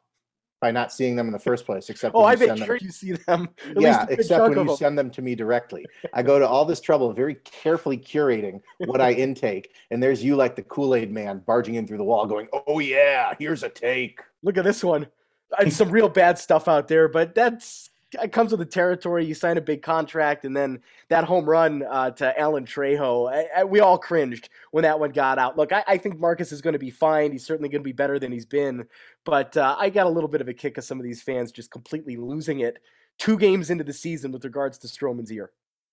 By not seeing them in the first place, except oh, I make sure them. you see them. yeah, except when you them. send them to me directly. I go to all this trouble, very carefully curating what I intake, and there's you like the Kool Aid man barging in through the wall, going, "Oh yeah, here's a take." Look at this one. And some real bad stuff out there, but that's it comes with the territory. You sign a big contract, and then that home run uh, to Alan Trejo, I, I, we all cringed when that one got out. Look, I, I think Marcus is going to be fine. He's certainly going to be better than he's been, but uh, I got a little bit of a kick of some of these fans just completely losing it two games into the season with regards to Stroman's ear.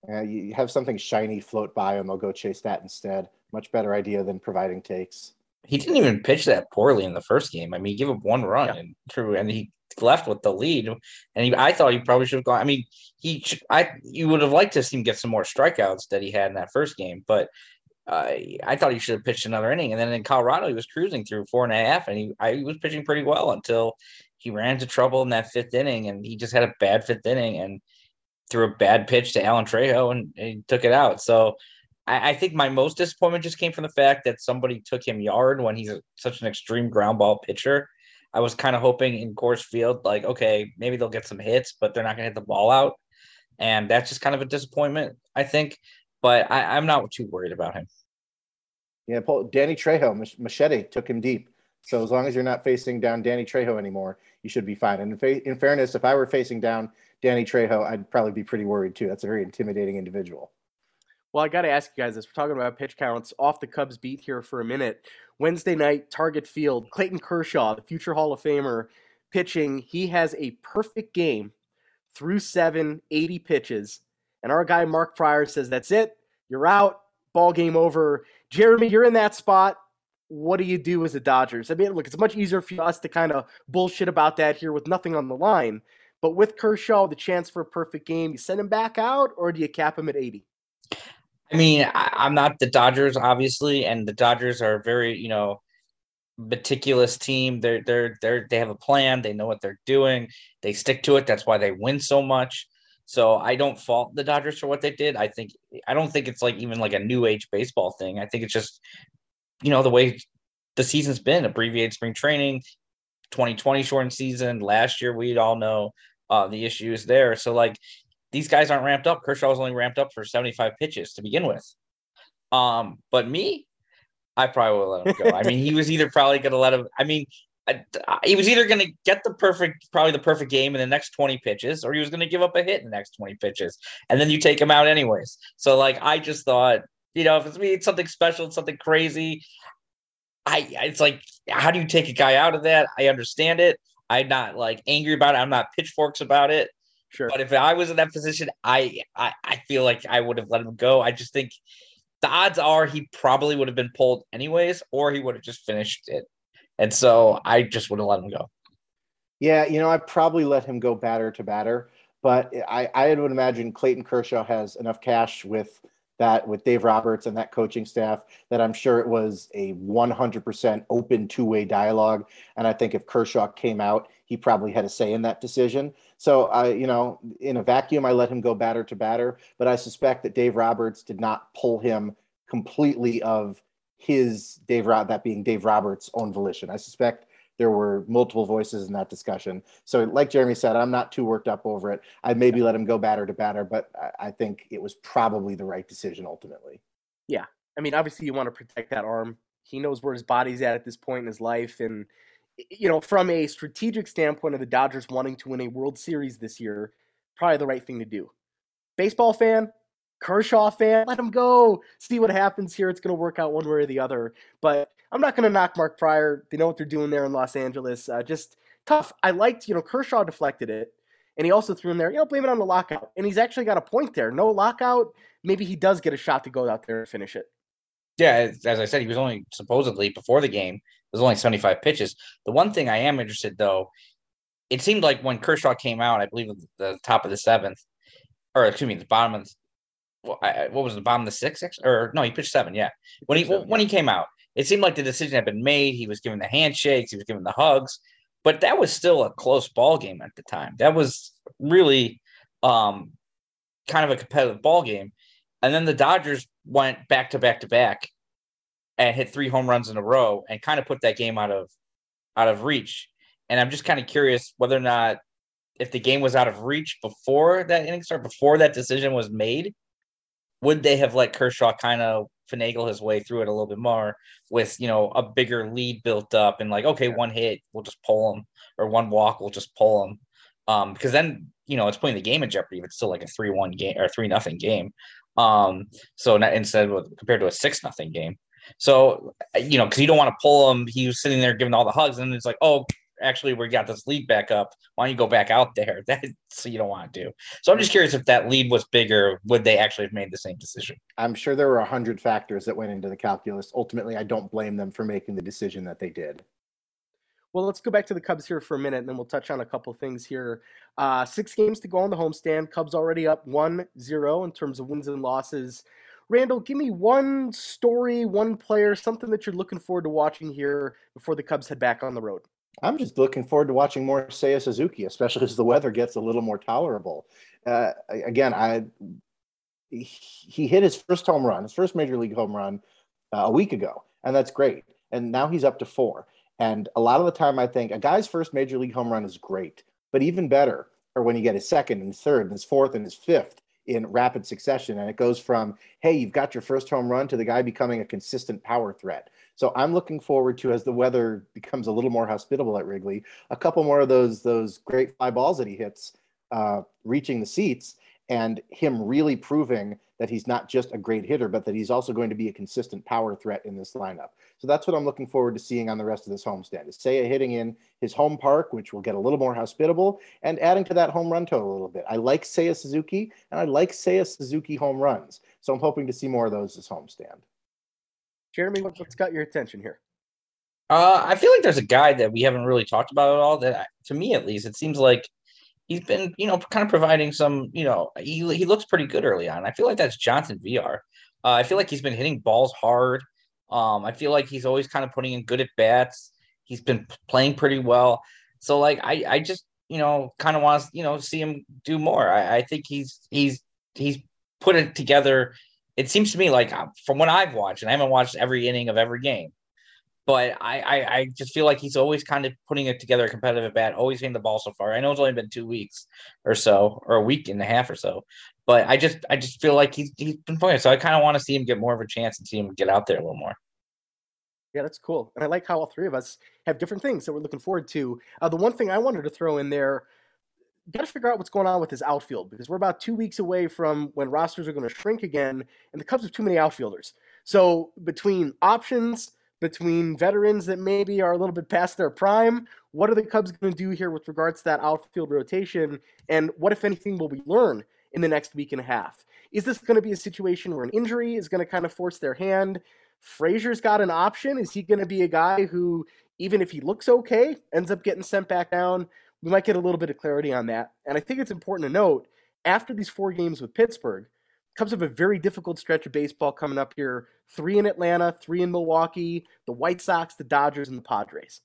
Yeah, you have something shiny float by, and they'll go chase that instead. Much better idea than providing takes he didn't even pitch that poorly in the first game. I mean, he gave up one run yeah. and true, and he left with the lead. And he, I thought he probably should have gone. I mean, he, I, you would have liked to see him get some more strikeouts that he had in that first game, but uh, I thought he should have pitched another inning. And then in Colorado, he was cruising through four and a half, and he, I, he was pitching pretty well until he ran into trouble in that fifth inning, and he just had a bad fifth inning and threw a bad pitch to Alan Trejo and, and he took it out. So. I, I think my most disappointment just came from the fact that somebody took him yard when he's a, such an extreme ground ball pitcher I was kind of hoping in Coors Field, like, okay, maybe they'll get some hits, but they're not going to hit the ball out. And that's just kind of a disappointment, I think. But I, am not too worried about him. Yeah, Paul, Danny Trejo, Machete took him deep. So as long as you're not facing down Danny Trejo anymore, you should be fine. And in, fa- in fairness, if I were facing down Danny Trejo, I'd probably be pretty worried too. That's a very intimidating individual. Well, I got to ask you guys this. We're talking about pitch counts off the Cubs beat here for a minute. Wednesday night, Target Field, Clayton Kershaw, the future Hall of Famer, pitching, he has a perfect game through seven, 80 pitches. And our guy Mark Prior says, That's it. You're out. Ball game over. Jeremy, you're in that spot. What do you do as the Dodgers? I mean, look, it's much easier for us to kind of bullshit about that here with nothing on the line. But with Kershaw, the chance for a perfect game, you send him back out or do you cap him at 80? I mean, I, am not the Dodgers, obviously, and the Dodgers are a very, you know, meticulous team. They're they're they're they have a plan. They know what they're doing. They stick to it. That's why they win so much. So I don't fault the Dodgers for what they did. I think I don't think it's like even like a new age baseball thing. I think it's just you know the way the season's been abbreviated spring training, 2020 shortened season. Last year we all know uh, the issues there. So like these guys aren't ramped up. Kershaw was only ramped up for 75 pitches to begin with. Um, but me, I probably would let him go. I mean, he was either probably going to let him. I mean, I, I, he was either going to get the perfect, probably the perfect game in the next 20 pitches, or he was going to give up a hit in the next 20 pitches, and then you take him out anyways. So, like, I just thought, you know, if it's me, it's something special, it's something crazy. I, it's like, how do you take a guy out of that? I understand it. I'm not like angry about it. I'm not pitchforks about it. Sure. But if I was in that position, I, I, I feel like I would have let him go. I just think the odds are he probably would have been pulled anyways, or he would have just finished it. And so I just would have let him go. Yeah, you know, I probably let him go batter to batter, but I, I would imagine Clayton Kershaw has enough cash with that with Dave Roberts and that coaching staff that I'm sure it was a 100% open two-way dialogue. And I think if Kershaw came out, he probably had a say in that decision. So I, you know, in a vacuum, I let him go batter to batter, but I suspect that Dave Roberts did not pull him completely of his Dave Rob that being Dave Roberts' own volition. I suspect there were multiple voices in that discussion. So, like Jeremy said, I'm not too worked up over it. I maybe let him go batter to batter, but I think it was probably the right decision ultimately. Yeah. I mean, obviously, you want to protect that arm. He knows where his body's at at this point in his life. And, you know, from a strategic standpoint of the Dodgers wanting to win a World Series this year, probably the right thing to do. Baseball fan, Kershaw fan, let him go. See what happens here. It's going to work out one way or the other. But I'm not going to knock Mark Prior. They know what they're doing there in Los Angeles. Uh, just tough. I liked, you know, Kershaw deflected it. And he also threw in there, you know, blame it on the lockout. And he's actually got a point there. No lockout. Maybe he does get a shot to go out there and finish it. Yeah, as I said, he was only supposedly before the game, it was only 75 pitches. The one thing I am interested though, it seemed like when Kershaw came out, I believe the top of the seventh, or excuse me, the bottom of the what was the bottom of the sixth, or no, he pitched seven. Yeah, when he when he came out, it seemed like the decision had been made. He was given the handshakes, he was given the hugs, but that was still a close ball game at the time. That was really um, kind of a competitive ball game. And then the Dodgers went back to back to back and hit three home runs in a row and kind of put that game out of out of reach. And I'm just kind of curious whether or not if the game was out of reach before that inning start, before that decision was made, would they have let Kershaw kind of finagle his way through it a little bit more with you know a bigger lead built up and like okay one hit we'll just pull him or one walk we'll just pull him. Um because then you know it's putting the game in jeopardy if it's still like a three one game or three nothing game. Um so not, instead of compared to a six nothing game so you know because you don't want to pull him he was sitting there giving all the hugs and it's like oh actually we got this lead back up. Why don't you go back out there? That's so you don't want to do. So I'm just curious if that lead was bigger, would they actually have made the same decision? I'm sure there were a hundred factors that went into the calculus. Ultimately, I don't blame them for making the decision that they did. Well, let's go back to the Cubs here for a minute, and then we'll touch on a couple things here. Uh, six games to go on the homestand. Cubs already up 1 0 in terms of wins and losses. Randall, give me one story, one player, something that you're looking forward to watching here before the Cubs head back on the road. I'm just looking forward to watching more Seiya Suzuki, especially as the weather gets a little more tolerable. Uh, again, I he hit his first home run, his first major league home run uh, a week ago, and that's great. And now he's up to four. And a lot of the time, I think a guy's first major league home run is great, but even better or when you get his second and third and his fourth and his fifth in rapid succession. And it goes from, hey, you've got your first home run to the guy becoming a consistent power threat. So I'm looking forward to as the weather becomes a little more hospitable at Wrigley, a couple more of those those great fly balls that he hits uh, reaching the seats. And him really proving that he's not just a great hitter, but that he's also going to be a consistent power threat in this lineup. So that's what I'm looking forward to seeing on the rest of this homestand. Is Seiya hitting in his home park, which will get a little more hospitable, and adding to that home run total a little bit. I like Seiya Suzuki, and I like Seiya Suzuki home runs. So I'm hoping to see more of those this homestand. Jeremy, what's got your attention here? Uh, I feel like there's a guy that we haven't really talked about at all. That, to me at least, it seems like he's been, you know, kind of providing some, you know, he, he looks pretty good early on. I feel like that's Jason Heyward. Uh, I feel like he's been hitting balls hard. Um, I feel like he's always kind of putting in good at bats. He's been playing pretty well. So like I, I just you know kind of want to you know see him do more. I, I think he's he's he's put it together. It seems to me like uh, from what I've watched, and I haven't watched every inning of every game, but I, I, I just feel like he's always kind of putting it together a competitive at bat, always hitting the ball so far. I know it's only been two weeks or so, or a week and a half or so, but I just I just feel like he's he's been playing. So I kind of want to see him get more of a chance and see him get out there a little more. Yeah, that's cool. And I like how all three of us have different things that we're looking forward to. Uh, the one thing I wanted to throw in there, got to figure out what's going on with his outfield because we're about two weeks away from when rosters are going to shrink again, and the Cubs have too many outfielders. So between options, between veterans that maybe are a little bit past their prime. What are the Cubs going to do here with regards to that outfield rotation? And what, if anything, will we learn in the next week and a half? Is this going to be a situation where an injury is going to kind of force their hand? Frazier's got an option. Is he going to be a guy who, even if he looks okay, ends up getting sent back down? We might get a little bit of clarity on that. And I think it's important to note after these four games with Pittsburgh, Cubs have a very difficult stretch of baseball coming up here. Three in Atlanta, three in Milwaukee, the White Sox, the Dodgers, and the Padres.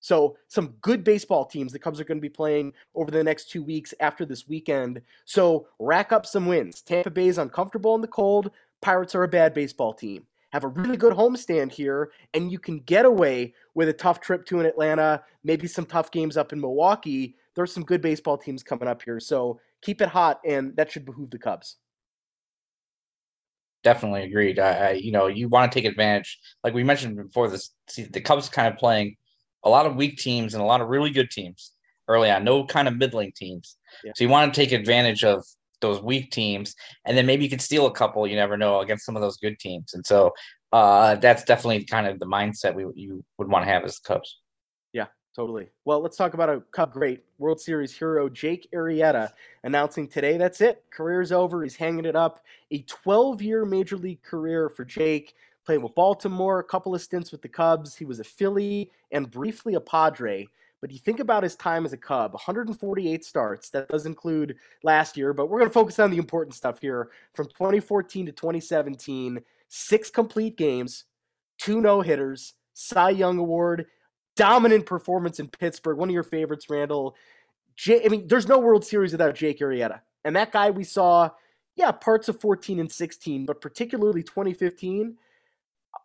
So some good baseball teams the Cubs are going to be playing over the next two weeks after this weekend. So rack up some wins. Tampa Bay is uncomfortable in the cold. Pirates are a bad baseball team. Have a really good homestand here, and you can get away with a tough trip to an Atlanta, maybe some tough games up in Milwaukee. There's some good baseball teams coming up here. So keep it hot, and that should behoove the Cubs definitely agreed. I, I, you know, you want to take advantage, like we mentioned before. This the Cubs kind of playing a lot of weak teams and a lot of really good teams early on. No kind of middling teams. Yeah. So you want to take advantage of those weak teams, and then maybe you could steal a couple. You never know against some of those good teams, and so uh, that's definitely kind of the mindset we you would want to have as Cubs. Totally. Well, let's talk about a Cub great World Series hero, Jake Arrieta, announcing today that's it. Career's over. He's hanging it up. A 12 year major league career for Jake, playing with Baltimore, a couple of stints with the Cubs. He was a Philly and briefly a Padre. But you think about his time as a Cub 148 starts. That does include last year, but we're going to focus on the important stuff here. From 2014 to 2017, six complete games, two no hitters, Cy Young Award dominant performance in Pittsburgh. One of your favorites, Randall. J- I mean, there's no World Series without Jake Arrieta. And that guy we saw, yeah, parts of 14 and 16, but particularly 2015.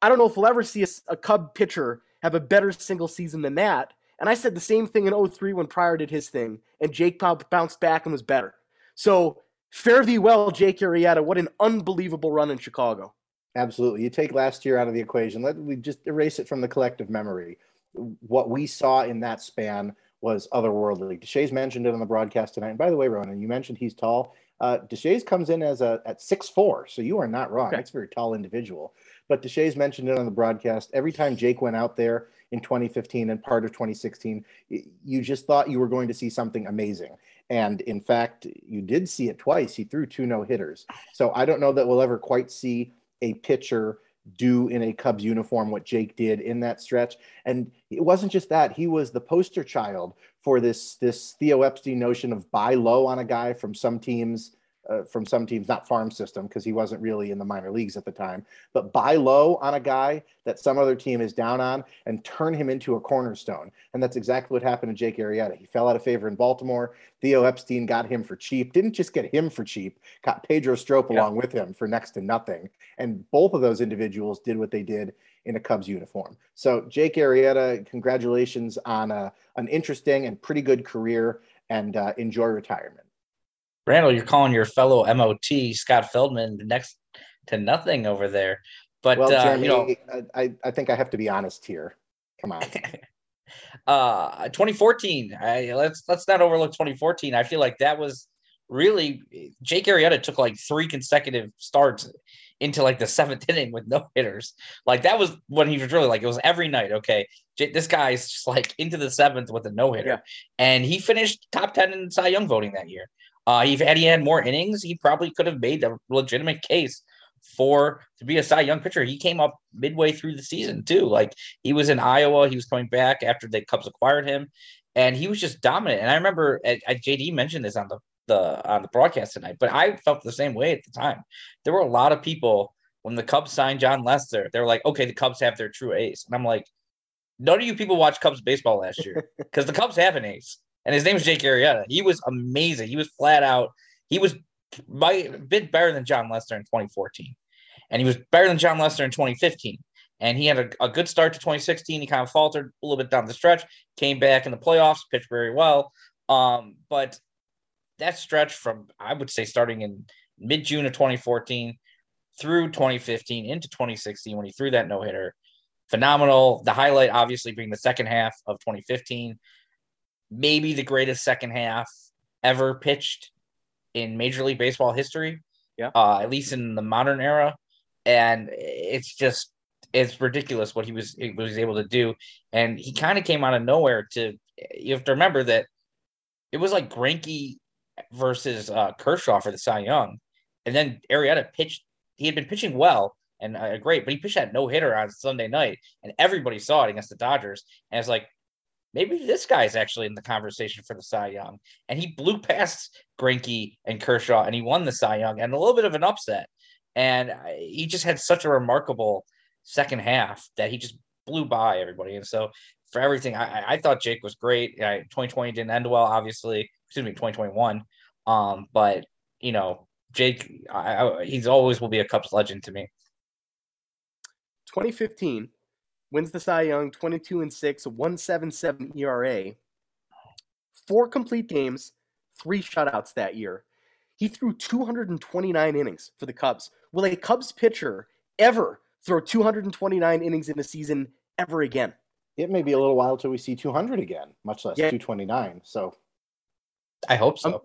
I don't know if we'll ever see a, a Cub pitcher have a better single season than that. And I said the same thing in 03 when Prior did his thing, and Jake bounced back and was better. So fare thee well, Jake Arrieta. What an unbelievable run in Chicago. Absolutely. You take last year out of the equation. Let me just erase it from the collective memory what we saw in that span was otherworldly. Deshaies mentioned it on the broadcast tonight. And by the way, Ronan, you mentioned he's tall. Uh, Deshaies comes in as a at six four, so you are not wrong. Okay. That's a very tall individual. But Deshaies mentioned it on the broadcast. Every time Jake went out there in 2015 and part of 2016, you just thought you were going to see something amazing. And in fact, you did see it twice. He threw two no hitters. So I don't know that we'll ever quite see a pitcher do in a Cubs uniform what Jake did in that stretch. And it wasn't just that; he was the poster child for this this Theo Epstein notion of buy low on a guy from some teams uh, from some teams, not farm system, because he wasn't really in the minor leagues at the time, but buy low on a guy that some other team is down on and turn him into a cornerstone. And that's exactly what happened to Jake Arrieta. He fell out of favor in Baltimore. Theo Epstein got him for cheap, didn't just get him for cheap, got Pedro Strop yeah. along with him for next to nothing. And both of those individuals did what they did in a Cubs uniform. So, Jake Arrieta, congratulations on a, an interesting and pretty good career and uh, enjoy retirement. Randall, you're calling your fellow MOT Scott Feldman next to nothing over there. But well, uh, Jeremy, you know, I, I think I have to be honest here. Come on. uh 2014. I, let's let's not overlook 2014. I feel like that was really Jake Arrieta took like three consecutive starts into like the seventh inning with no hitters. Like that was when he was really like it was every night. Okay, J- this guy's just like into the seventh with a no hitter, yeah. and he finished top ten in Cy Young voting that year. Uh, if had he had more innings, he probably could have made a legitimate case for to be a Cy Young pitcher. He came up midway through the season too. Like he was in Iowa, he was coming back after the Cubs acquired him, and he was just dominant. And I remember JD mentioned this on the the on the broadcast tonight, but I felt the same way at the time. There were a lot of people when the Cubs signed Jon Lester. They were like, "Okay, the Cubs have their true ace," and I'm like, "None of you people watch Cubs baseball last year because the Cubs have an ace, and his name is Jake Arrieta. He was amazing. He was flat out. He was by bit better than Jon Lester in 2014, and he was better than Jon Lester in 2015. And he had a, a good start to 2016. He kind of faltered a little bit down the stretch, came back in the playoffs, pitched very well. Um, but that stretch from I would say starting in mid June of 2014 through 2015 into 2016 when he threw that no hitter, phenomenal. The highlight obviously being the second half of 2015, maybe the greatest second half ever pitched in Major League Baseball history. Yeah, uh, at least in the modern era, and it's just it's ridiculous what he was he was able to do, and he kind of came out of nowhere. To you have to remember that it was like Greinke versus uh, Kershaw for the Cy Young, and then Arrieta pitched. He had been pitching well and uh, great, but he pitched that no hitter on Sunday night, and everybody saw it against the Dodgers, and it's like maybe this guy's actually in the conversation for the Cy Young, and he blew past Greinke and Kershaw, and he won the Cy Young, and a little bit of an upset, and he just had such a remarkable second half that he just blew by everybody, and so for everything, I, I thought Jake was great. 2020 didn't end well, obviously. Excuse me, 2021. Um, but you know, Jake, I, I, he's always will be a Cubs legend to me. 2015 wins the Cy Young, 22 and six, 177 ERA, four complete games, three shutouts that year. He threw 229 innings for the Cubs. Will a Cubs pitcher ever throw 229 innings in a season ever again? It may be a little while till we see 200 again, much less yeah. 229. So I hope so. Um,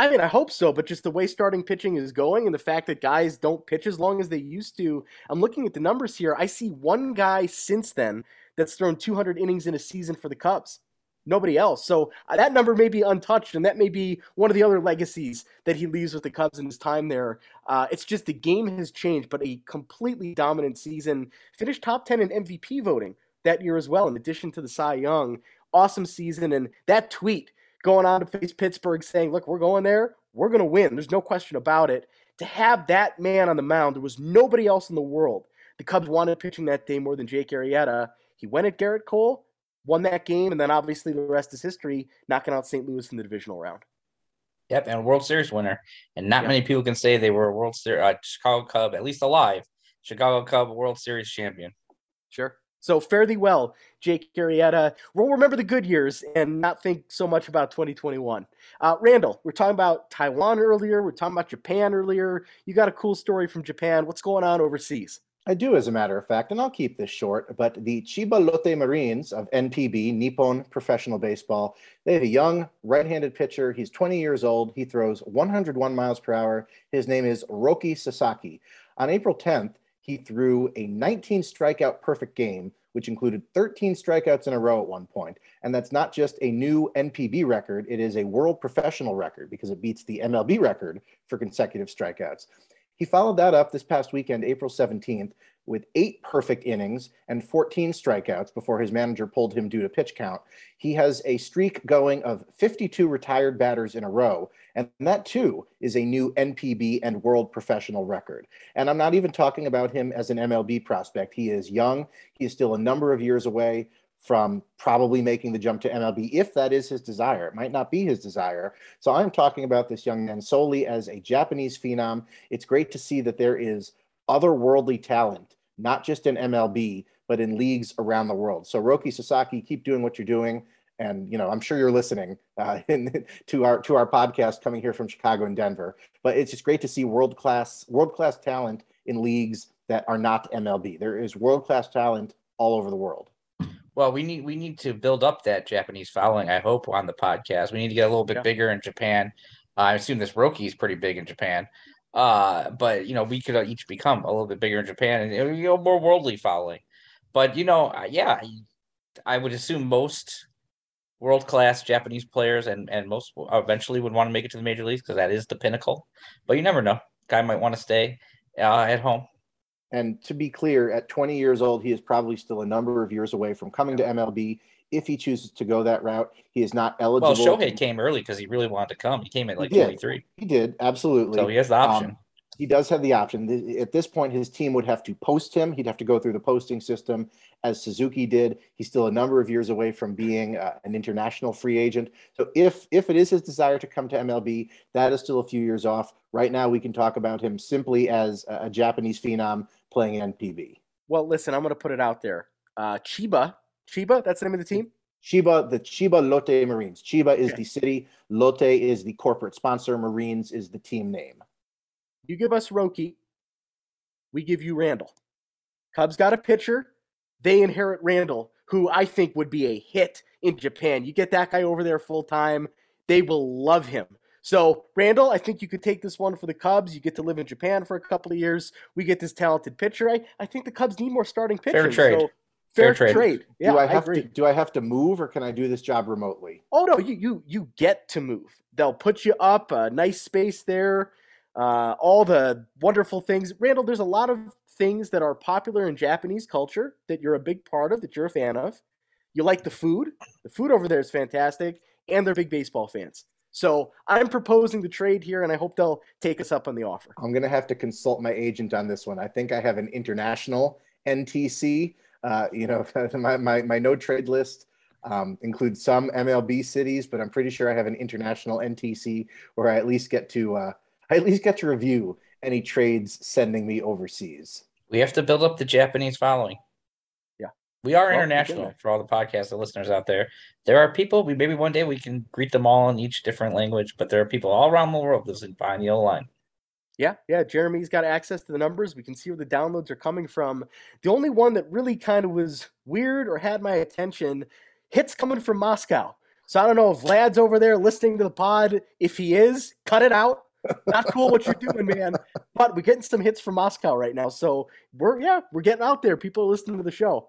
I mean, I hope so, but just the way starting pitching is going and the fact that guys don't pitch as long as they used to, I'm looking at the numbers here. I see one guy since then that's thrown 200 innings in a season for the Cubs. Nobody else. So uh, that number may be untouched, and that may be one of the other legacies that he leaves with the Cubs in his time there. Uh, it's just the game has changed, but a completely dominant season. Finished top 10 in MVP voting that year as well, in addition to the Cy Young. Awesome season. And that tweet going on to face Pittsburgh saying, look, we're going there. We're going to win. There's no question about it. To have that man on the mound, there was nobody else in the world. The Cubs wanted pitching that day more than Jake Arrieta. He went at Gerrit Cole, won that game, and then obviously the rest is history, knocking out St. Louis in the divisional round. Yep, and a World Series winner. And not yep. many people can say they were a World Series, uh, Chicago Cub, at least alive, Chicago Cub World Series champion. Sure. So fare thee well, Jake Arrieta. We'll remember the good years and not think so much about 2021. Uh, Randall, we're talking about Taiwan earlier. We're talking about Japan earlier. You got a cool story from Japan. What's going on overseas? I do, as a matter of fact, and I'll keep this short. But the Chiba Lotte Marines of NPB, Nippon Professional Baseball, they have a young right-handed pitcher. He's 20 years old. He throws 101 miles per hour. His name is Roki Sasaki. On April 10th, he threw a 19 strikeout perfect game, which included 13 strikeouts in a row at one point. And that's not just a new NPB record, it is a world professional record because it beats the MLB record for consecutive strikeouts. He followed that up this past weekend, April 17th, with eight perfect innings and 14 strikeouts before his manager pulled him due to pitch count. He has a streak going of 52 retired batters in a row, and that too is a new NPB and world professional record. And I'm not even talking about him as an MLB prospect. He is young, he is still a number of years away from probably making the jump to MLB if that is his desire. It might not be his desire. So I'm talking about this young man solely as a Japanese phenom. It's great to see that there is otherworldly talent not just in MLB, but in leagues around the world. So Roki Sasaki, keep doing what you're doing. And you know, I'm sure you're listening uh, in, to our to our podcast coming here from Chicago and Denver. But it's just great to see world class world class talent in leagues that are not MLB. There is world class talent all over the world. Well, we need we need to build up that Japanese following. I hope on the podcast. We need to get a little bit yeah. bigger in Japan. I assume this Roki is pretty big in Japan. Uh, but you know, we could each become a little bit bigger in Japan and you know more worldly following. But you know, uh, yeah, I would assume most world class Japanese players and and most eventually would want to make it to the major leagues because that is the pinnacle. But you never know. Guy might want to stay uh, at home. And to be clear, at 20 years old, he is probably still a number of years away from coming to MLB. If he chooses to go that route, he is not eligible. Well, Shohei to... came early because he really wanted to come. He came at like 23. He did, absolutely. So he has the option. Um, he does have the option. At this point, his team would have to post him. He'd have to go through the posting system as Suzuki did. He's still a number of years away from being uh, an international free agent. So if if it is his desire to come to MLB, that is still a few years off. Right now, we can talk about him simply as a, a Japanese phenom playing NPB. Well, listen, I'm going to put it out there. Uh, Chiba, Chiba, that's the name of the team. Chiba, the Chiba Lotte Marines. Chiba is the city. Lotte is the corporate sponsor. Marines is the team name. You give us Roki, we give you Randall. Cubs got a pitcher. They inherit Randall, who I think would be a hit in Japan. You get that guy over there full time, they will love him. So, Randall, I think you could take this one for the Cubs. You get to live in Japan for a couple of years. We get this talented pitcher. I, I think the Cubs need more starting pitchers. Fair trade. So, fair, fair trade. trade. Yeah, do I have I to do I have to move or can I do this job remotely? Oh no, you you you get to move. They'll put you up a nice space there uh, all the wonderful things. Randall, there's a lot of things that are popular in Japanese culture that you're a big part of, that you're a fan of. You like the food. The food over there is fantastic, and they're big baseball fans. So I'm proposing the trade here, and I hope they'll take us up on the offer. I'm going to have to consult my agent on this one. I think I have an international NTC. Uh, you know, my, my, my no trade list um, includes some MLB cities, but I'm pretty sure I have an international NTC where I at least get to uh, I at least get to review any trades sending me overseas. We have to build up the Japanese following. Yeah. We are well, international for all the podcast listeners out there. There are people, we maybe one day we can greet them all in each different language, but there are people all around the world listening behind the yellow line. Yeah, yeah. Jeremy's got access to the numbers. We can see where the downloads are coming from. The only one that really kind of was weird or had my attention hits coming from Moscow. So I don't know if Vlad's over there listening to the pod. If he is, cut it out not cool what you're doing, man. But we're getting some hits from Moscow right now. So we're yeah, we're getting out there. People are listening to the show.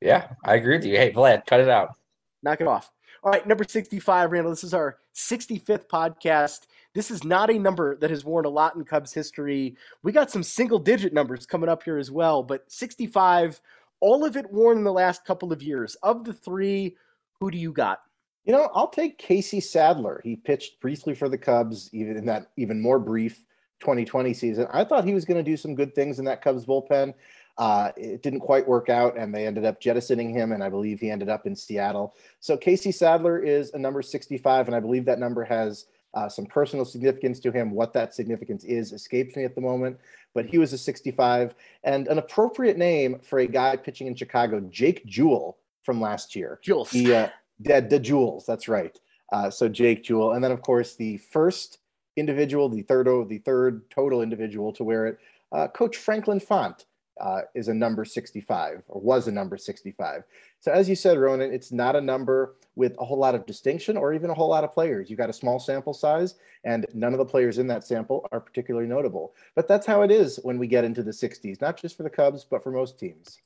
Yeah, I agree with you. Hey, Vlad, cut it out. Knock it off. All right, number 65, Randall. This is our 65th podcast. This is not a number that has worn a lot in Cubs history. We got some single digit numbers coming up here as well, but 65, all of it worn in the last couple of years. Of the three, who do you got? You know, I'll take Casey Sadler. He pitched briefly for the Cubs, even in that even more brief 2020 season. I thought he was going to do some good things in that Cubs bullpen. Uh, it didn't quite work out, and they ended up jettisoning him, and I believe he ended up in Seattle. So Casey Sadler is a number 65, and I believe that number has uh, some personal significance to him. What that significance is escapes me at the moment, but he was a 65, and an appropriate name for a guy pitching in Chicago, Jake Jewell from last year. Jules. He, uh, the, the Jewels, that's right. Uh, so Jake Jewell, and then of course the first individual, the third, the third total individual to wear it, uh, Coach Franklin Font uh, is a number 65 or was a number 65. So as you said, Ronan, it's not a number with a whole lot of distinction or even a whole lot of players. You've got a small sample size, and none of the players in that sample are particularly notable. But that's how it is when we get into the 60s, not just for the Cubs, but for most teams.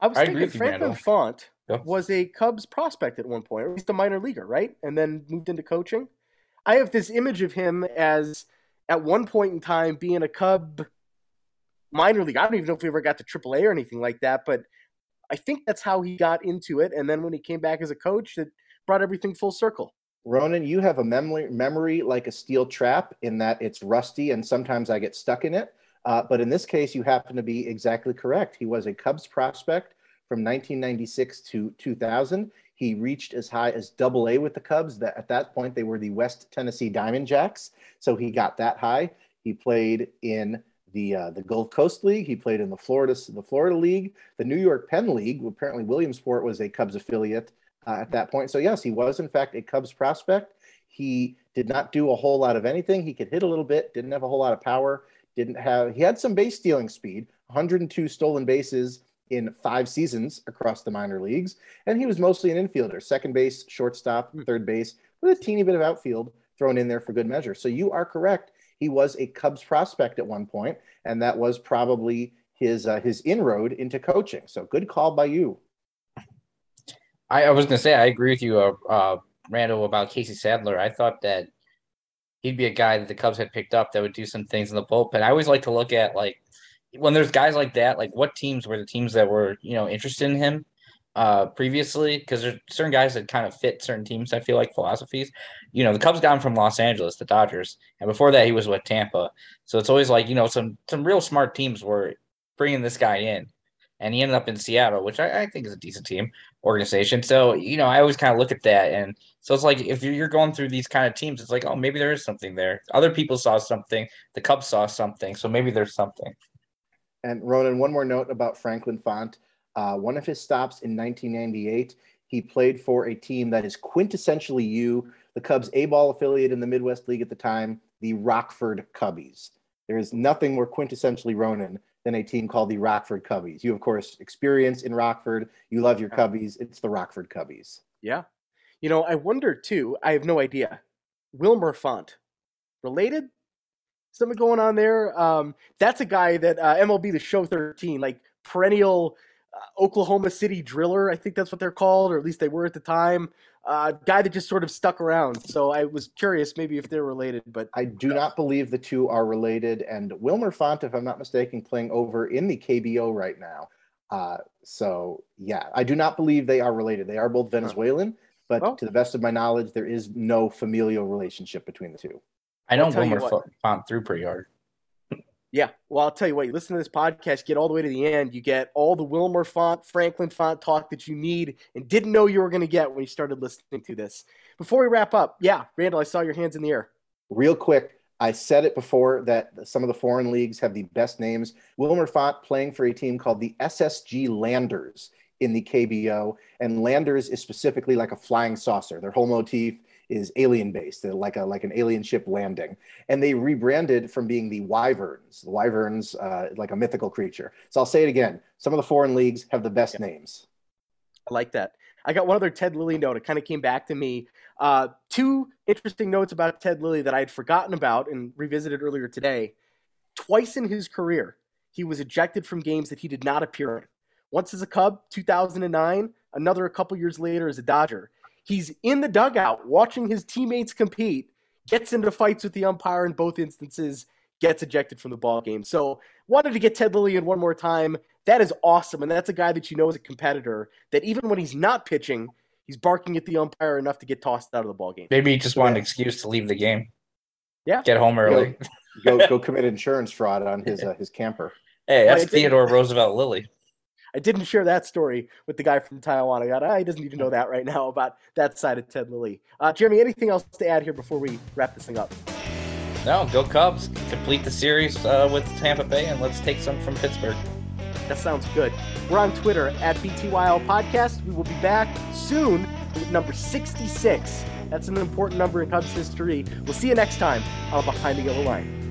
I was I thinking Franklin Font yep. was a Cubs prospect at one point, or at least a minor leaguer, right? And then moved into coaching. I have this image of him as at one point in time being a Cub minor league. I don't even know if he ever got to AAA or anything like that, but I think that's how he got into it. And then when he came back as a coach, it brought everything full circle. Ronan, you have a memory memory like a steel trap in that it's rusty and sometimes I get stuck in it. Uh, but in this case, you happen to be exactly correct. He was a Cubs prospect from 1996 to 2000. He reached as high as double A with the Cubs. That at that point, they were the West Tennessee Diamond Jacks. So he got that high. He played in the uh, the Gulf Coast League. He played in the Florida the Florida League, the New York Penn League. Apparently, Williamsport was a Cubs affiliate uh, at that point. So yes, he was in fact a Cubs prospect. He did not do a whole lot of anything. He could hit a little bit. Didn't have a whole lot of power didn't have he had some base stealing speed 102 stolen bases in five seasons across the minor leagues, and he was mostly an infielder, second base, shortstop, Hmm. third base, with a teeny bit of outfield thrown in there for good measure. So you are correct. He was a Cubs prospect at one point, and that was probably his uh, his inroad into coaching. So good call by you. I, I was gonna say I agree with you, uh, uh, Randall, about Casey Sadler. I thought that he'd be a guy that the Cubs had picked up that would do some things in the bullpen. I always like to look at like when there's guys like that, like what teams were the teams that were you know interested in him uh previously because there's certain guys that kind of fit certain teams i feel like philosophies you know the cubs got him from los angeles the dodgers and before that he was with tampa. So it's always like you know some some real smart teams were bringing this guy in and he ended up in seattle which i, I think is a decent team organization. So you know i always kind of look at that and so it's like if you're going through these kind of teams it's like oh maybe there is something there. Other people saw something the cubs saw something so maybe there's something. And Ronan, one more note about Franklin Font. Uh, one of his stops in 1998, he played for a team that is quintessentially you, the Cubs A ball affiliate in the Midwest League at the time, the Rockford Cubbies. There is nothing more quintessentially Ronan than a team called the Rockford Cubbies. You, of course, experience in Rockford. You love your Cubbies. It's the Rockford Cubbies. Yeah. You know, I wonder too, I have no idea. Wilmer Font. Related? Something going on there? Um, that's a guy that uh, MLB The Show 13, like perennial uh, Oklahoma City driller, I think that's what they're called, or at least they were at the time. Uh, guy that just sort of stuck around. So I was curious maybe if they're related, but I do not believe the two are related. And Wilmer Font, if I'm not mistaken, playing over in the KBO right now. Uh, so yeah, I do not believe they are related. They are both Venezuelan, but Well- to the best of my knowledge, there is no familial relationship between the two. i know I'll tell you Wilmer what. font through pretty hard Yeah, well, I'll tell you what. You listen to this podcast, get all the way to the end. You get all the Wilmer Font, Franklin Font talk that you need and didn't know you were going to get when you started listening to this. Before we wrap up, yeah, Randall, I saw your hands in the air. Real quick, I said it before that some of the foreign leagues have the best names. Wilmer Font playing for a team called the SSG Landers in the KBO, and Landers is specifically like a flying saucer. Their whole motif is alien based, like a like an alien ship landing, and they rebranded from being the Wyverns. The Wyverns, uh, like a mythical creature. So I'll say it again: some of the foreign leagues have the best names. I like that. I got one other Ted Lilly note. It kind of came back to me. Uh, two interesting notes about Ted Lilly that I had forgotten about and revisited earlier today. Twice in his career, he was ejected from games that he did not appear in. Once as a Cub, 2009, another a couple years later as a Dodger. He's in the dugout watching his teammates compete, gets into fights with the umpire in both instances, gets ejected from the ball game. So wanted to get Ted Lilly in one more time. That is awesome, and that's a guy that you know is a competitor. That even when he's not pitching, he's barking at the umpire enough to get tossed out of the ball game. maybe he just wanted an excuse to leave the game Yeah. get home early Go go commit insurance fraud on his uh, his camper. Hey, that's Theodore Roosevelt Lilly. I didn't share that story with the guy from Taiwan. I got, ah, he doesn't need to know that right now about that side of Ted Lilly. Uh, Jeremy, anything else to add here before we wrap this thing up? No, go Cubs. Complete the series uh, with Tampa Bay, and let's take some from Pittsburgh. That sounds good. We're on Twitter at BTYL Podcast. We will be back soon with number 66. That's an important number in Cubs history. We'll see you next time on Behind the Yellow Line.